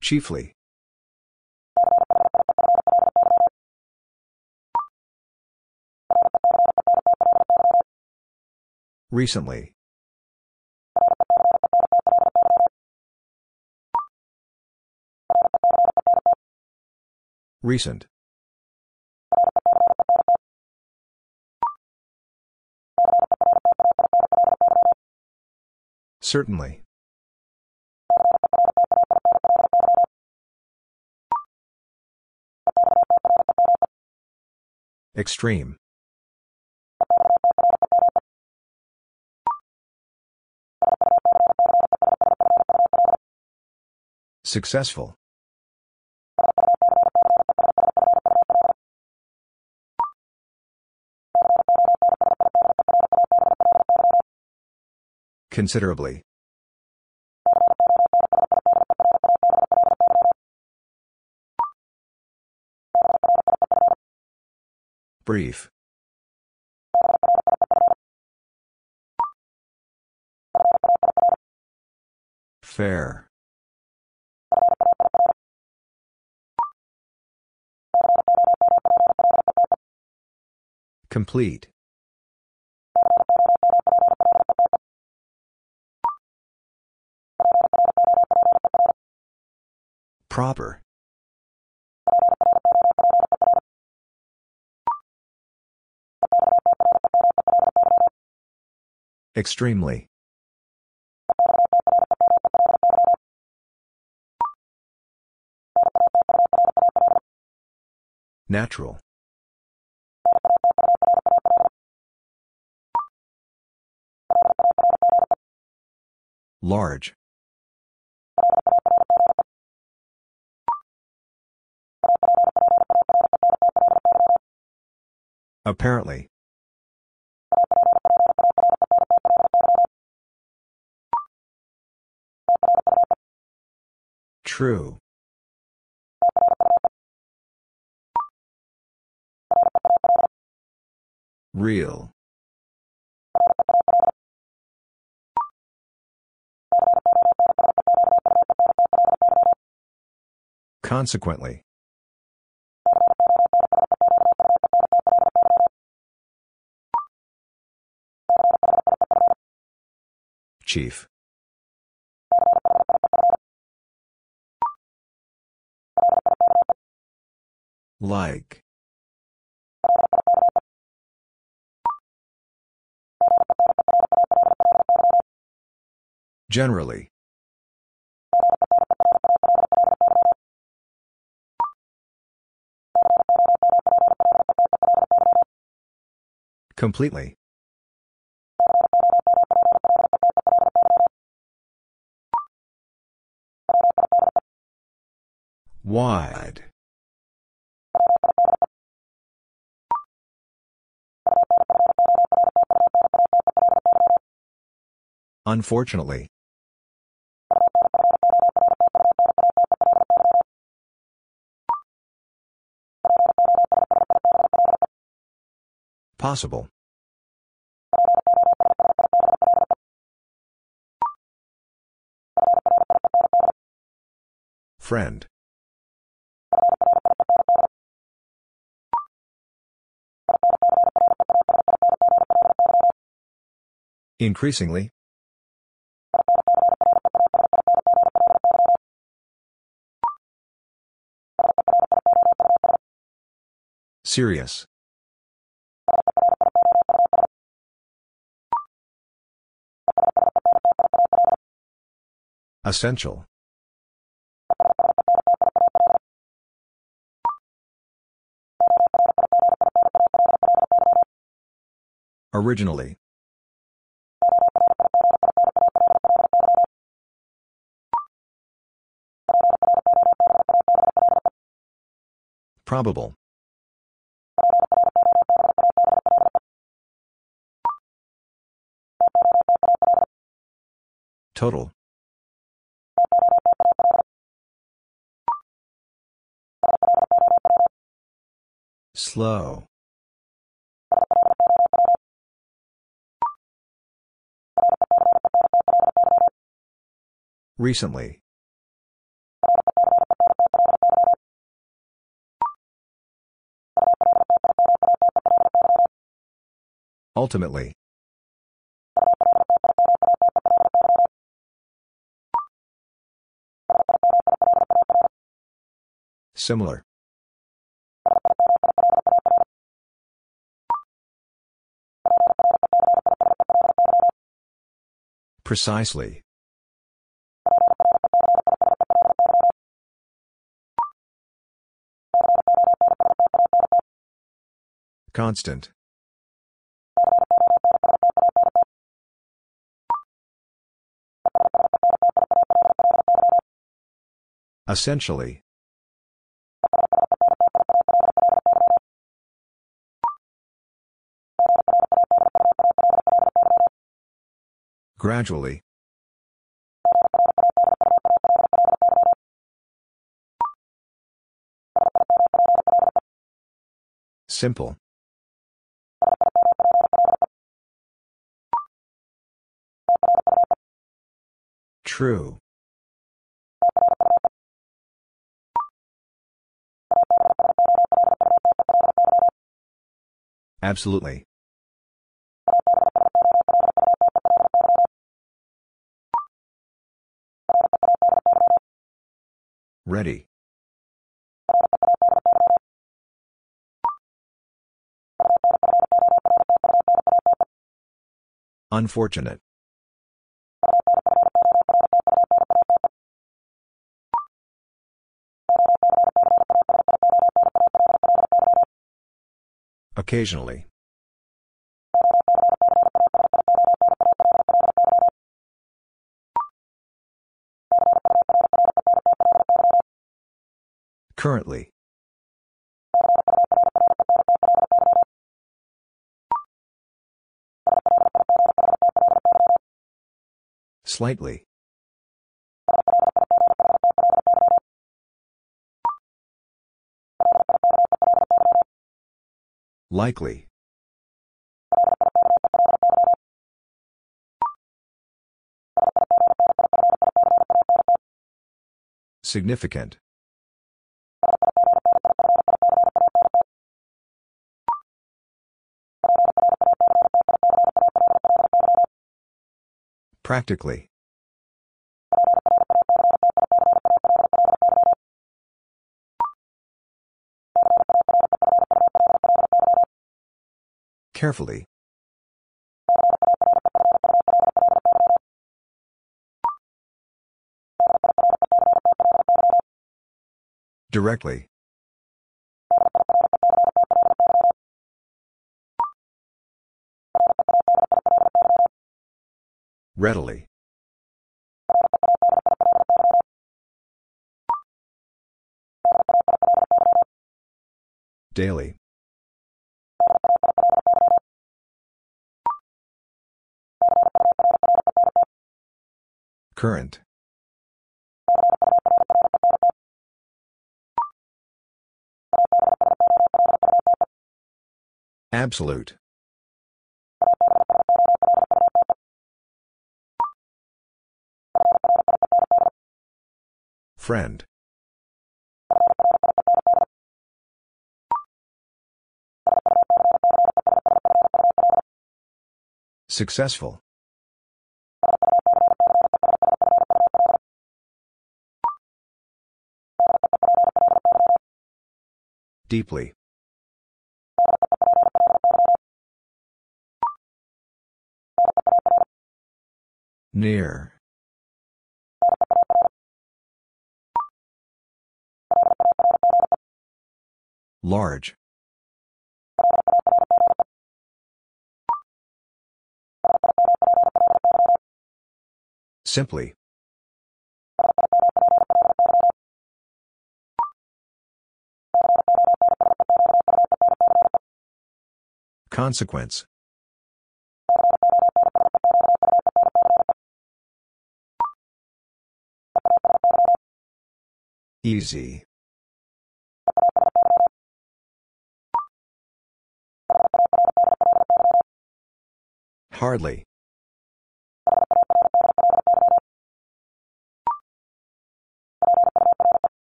Chiefly. Recently. Recent. Certainly. Extreme. Successful. Considerably. Brief. Fair. Complete. Proper. Extremely. Natural. Large. Apparently. True. Real. Consequently. Chief. Like. Generally. Completely. Wide. Unfortunately Possible. Friend. Increasingly. Serious. Essential. Originally. Probable. Total. Slow. Recently. Ultimately. Similar. Precisely. Constant. Essentially. Gradually. Simple. True. Absolutely. Ready. Unfortunate. Occasionally. Currently. Slightly. Likely. Significant. Practically. Carefully. Directly. Readily. Daily. Current. Absolute. Friend. Successful. Deeply. Near. Large. Simply. Consequence. Easy. Hardly.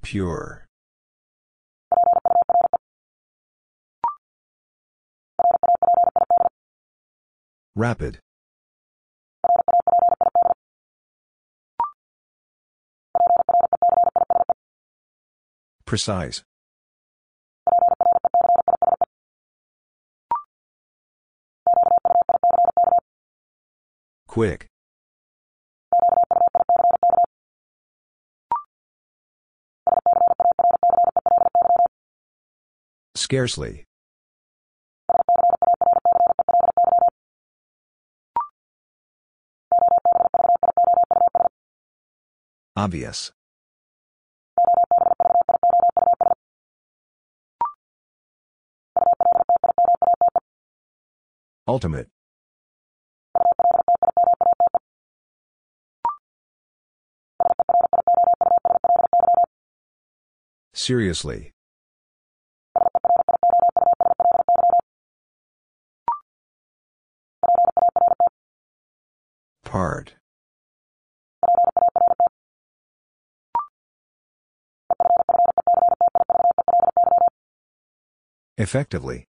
Pure. Rapid. Precise. Quick. Scarcely. Obvious. Ultimate. Seriously. Part. Effectively.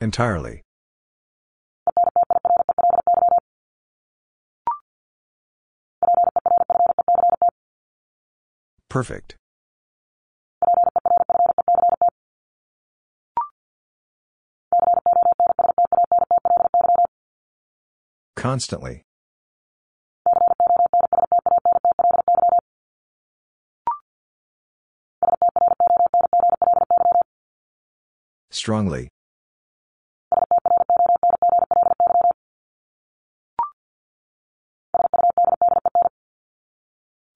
Entirely. Perfect. Constantly. Strongly.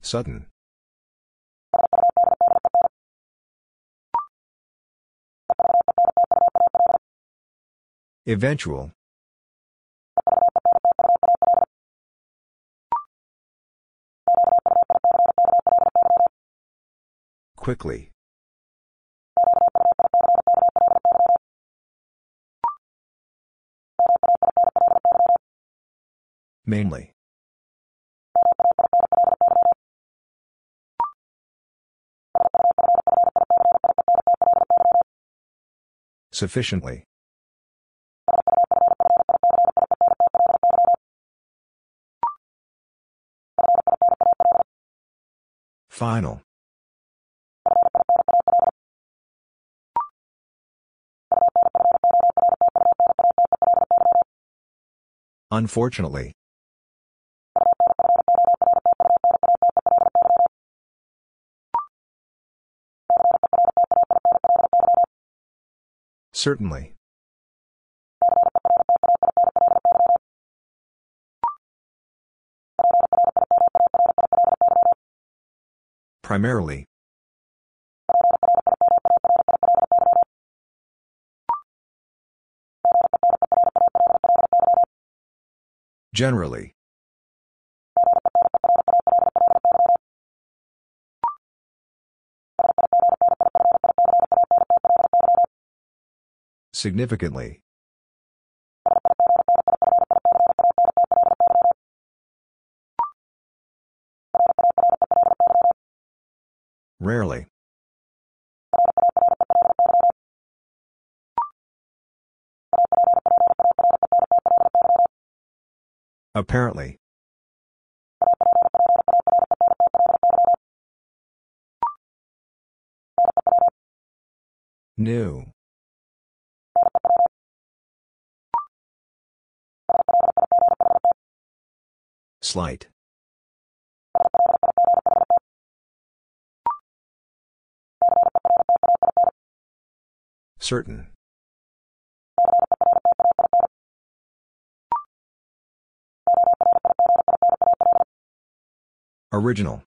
Sudden. Eventual. Quickly. Mainly. Sufficiently. Final. Unfortunately. Certainly. Primarily. Generally. Significantly. Rarely. Apparently. New. Slight. Certain. Original.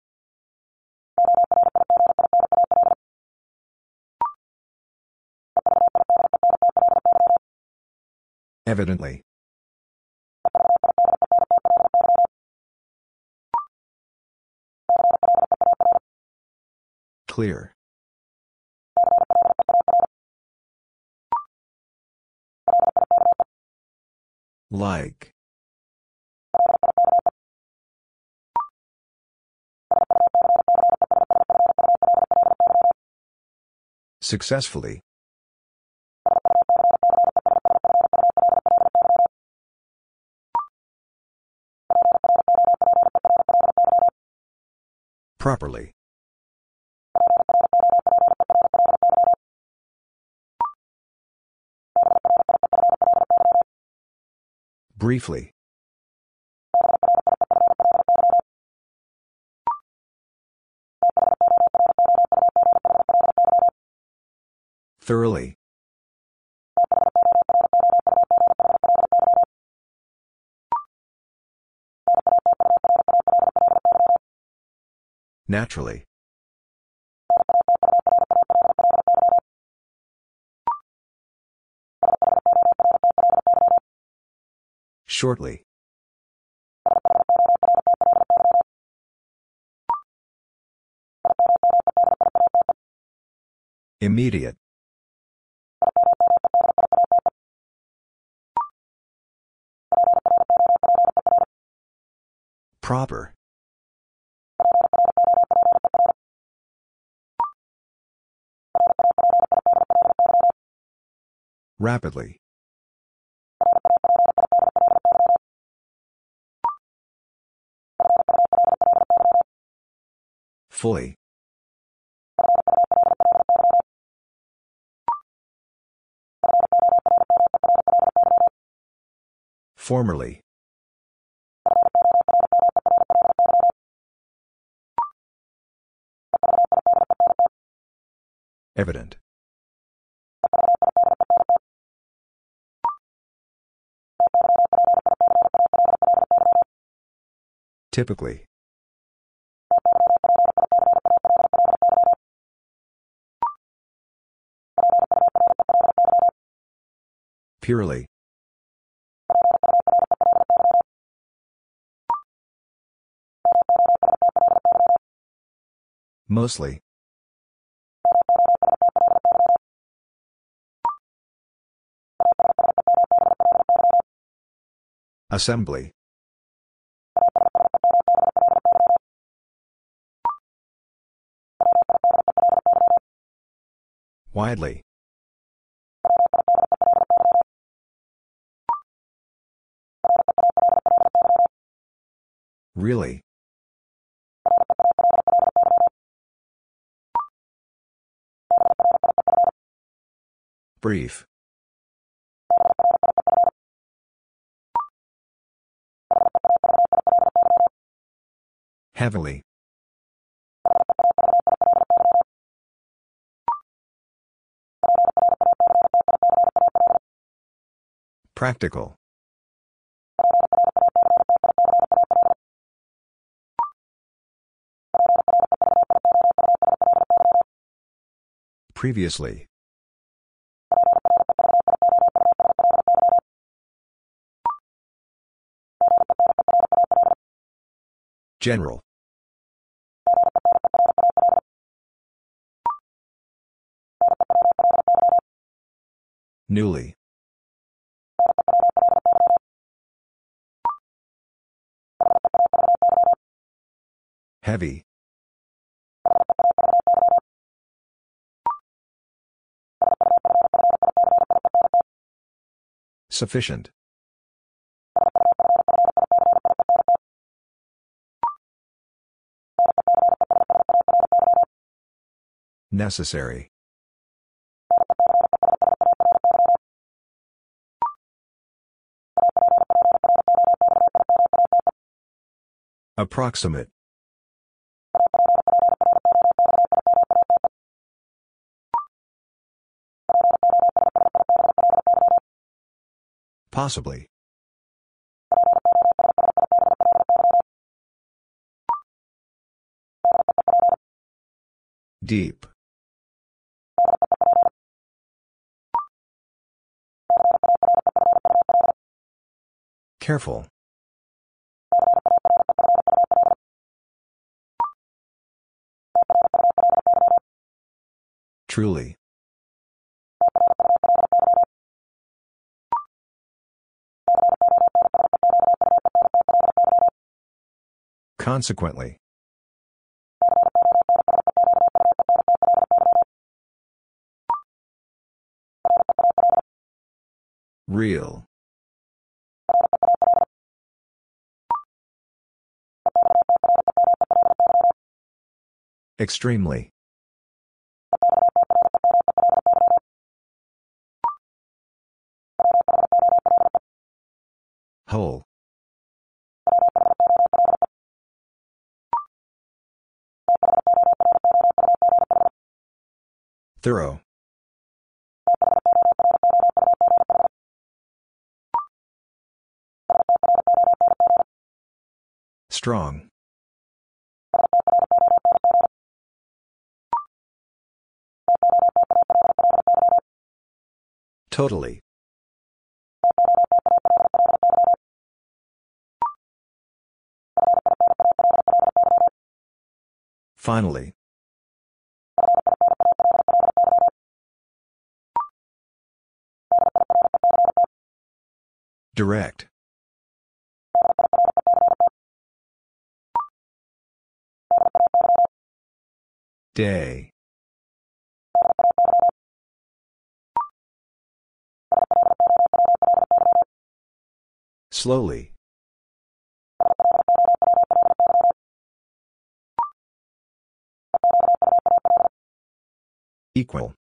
Evidently. Clear. Like. Successfully. Properly. Briefly. Thoroughly. Naturally. Shortly. Immediate. Proper. Rapidly. Fully. Formerly. Evident. Typically. Purely. Mostly. Assembly. Widely. Really? Brief. Heavily. Practical. Previously. General. Newly. Heavy. Sufficient. Necessary. Approximate. Possibly. Deep. Careful. Truly. Consequently. Real. Extremely. Whole. Thorough. Strong. Totally. Finally. Direct. Day. Slowly. Equal.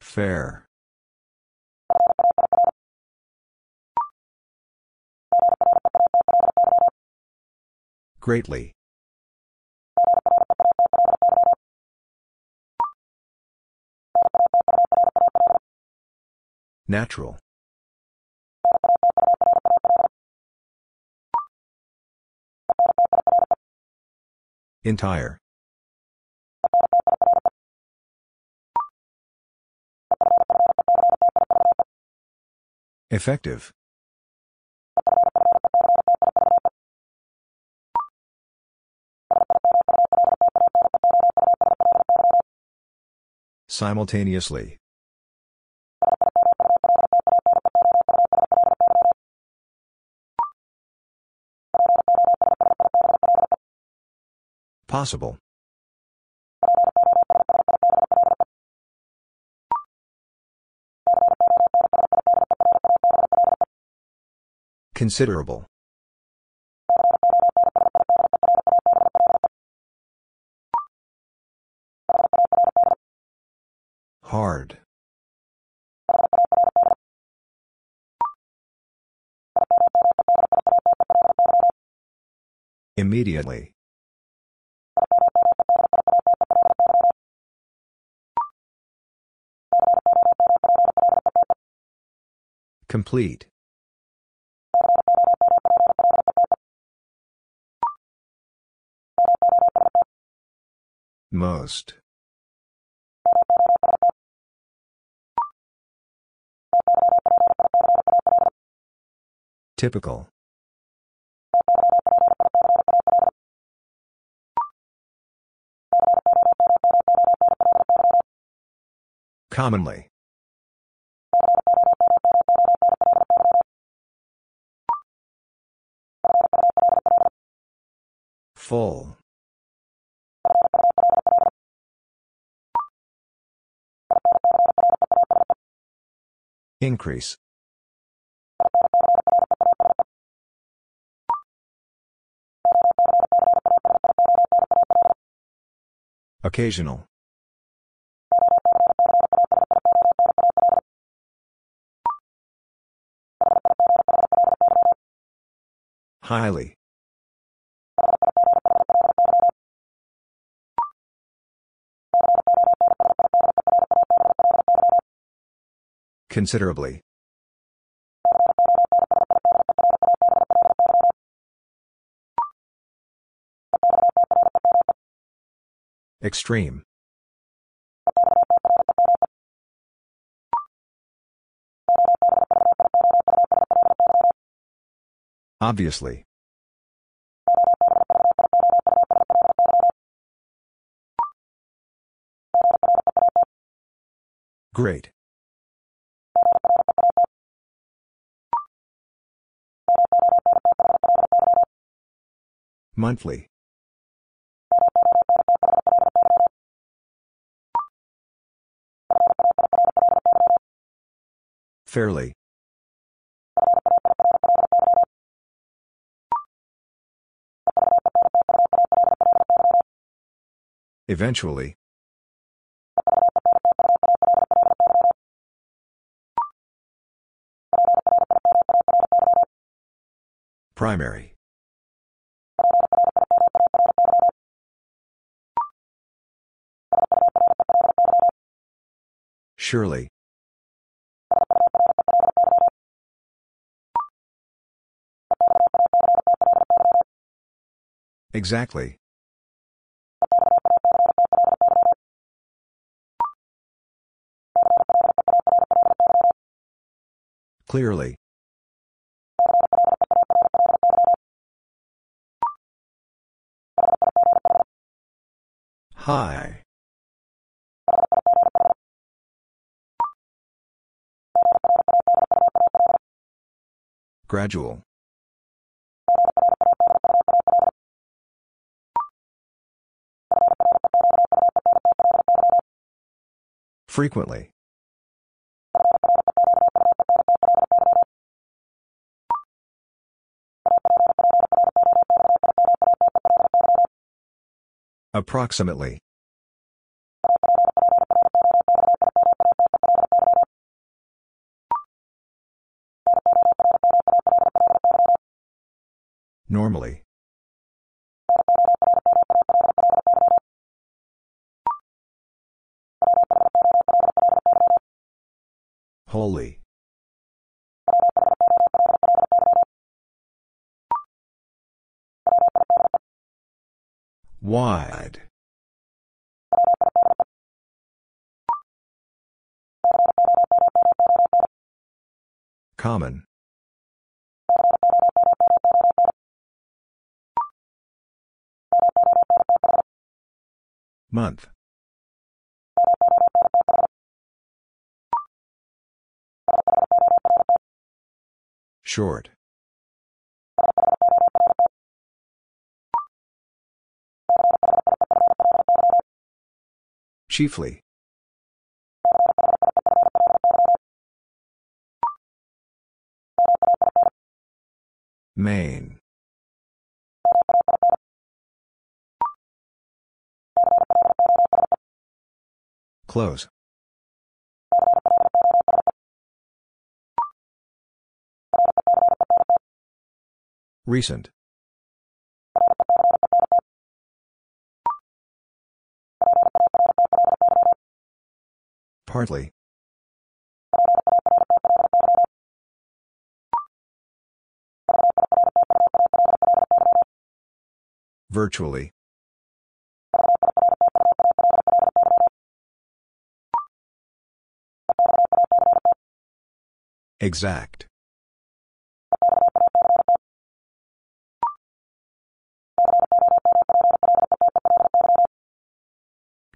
Fair. Greatly. Natural. Entire. Effective. Simultaneously. Possible. Considerable. Hard. Immediately. Complete. Most. Typical. Commonly. Full. Increase. Occasional. Highly. Considerably. Extreme. Obviously. Great. Monthly. Fairly. Eventually. Primary. Surely. Exactly. Clearly. High. Gradual. Frequently. Approximately. Normally. Wholly. Wide. Common. Month. Short. Chiefly. Main. Close. Recent. Partly. Virtually. Exact.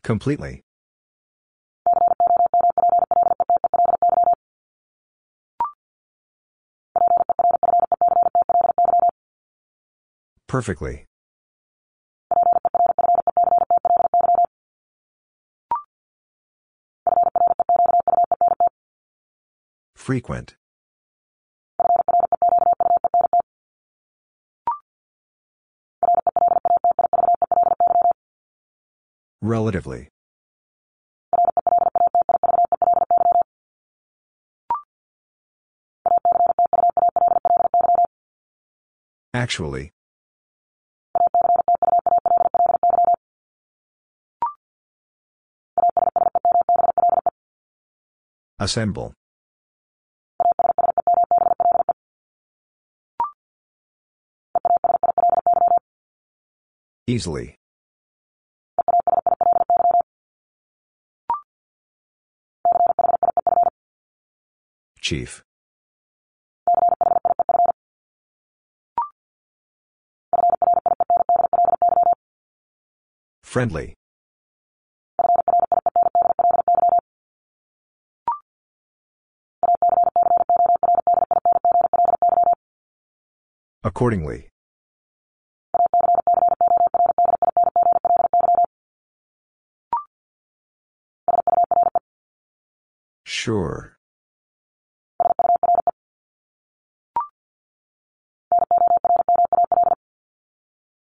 Completely. Perfectly. Frequent. Relatively. Actually. Assemble. Easily. Chief. Friendly. Accordingly. Sure.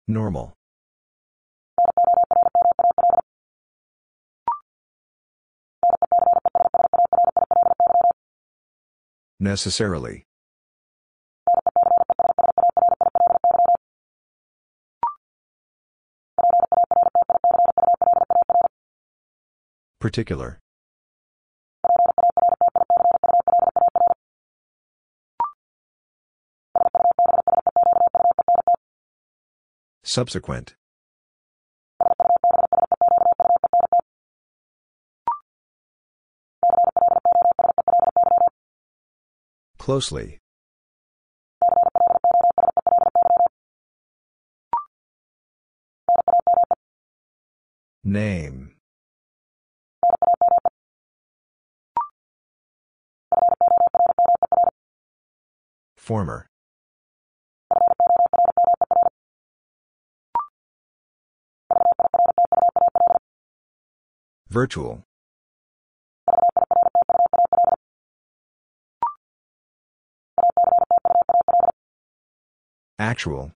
Normal. Necessarily. Particular. Subsequent. Closely. Name. Former. Virtual. Actual.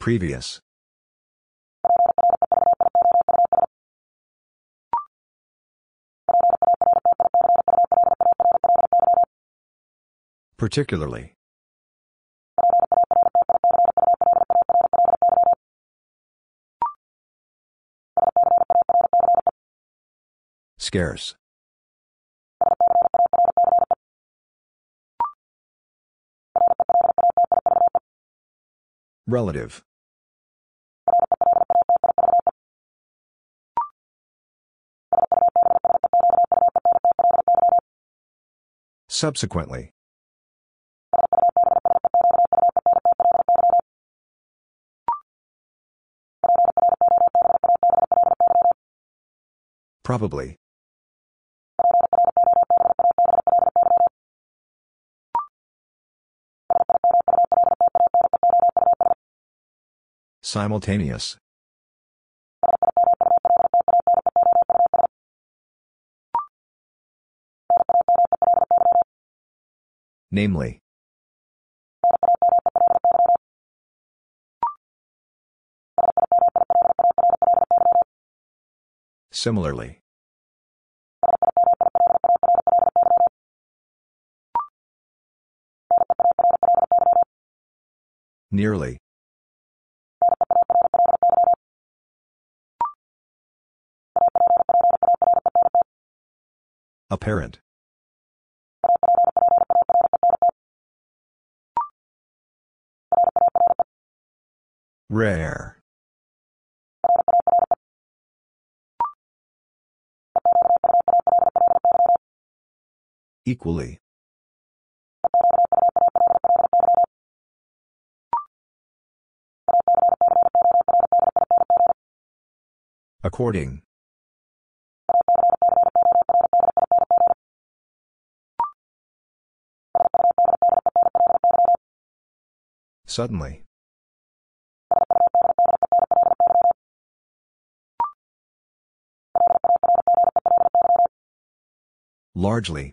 Previous. Particularly. Scarce. Relative. Subsequently. Probably. Simultaneous. Namely. Similarly. Nearly. Apparent. Rare. Equally. According. Suddenly. Largely.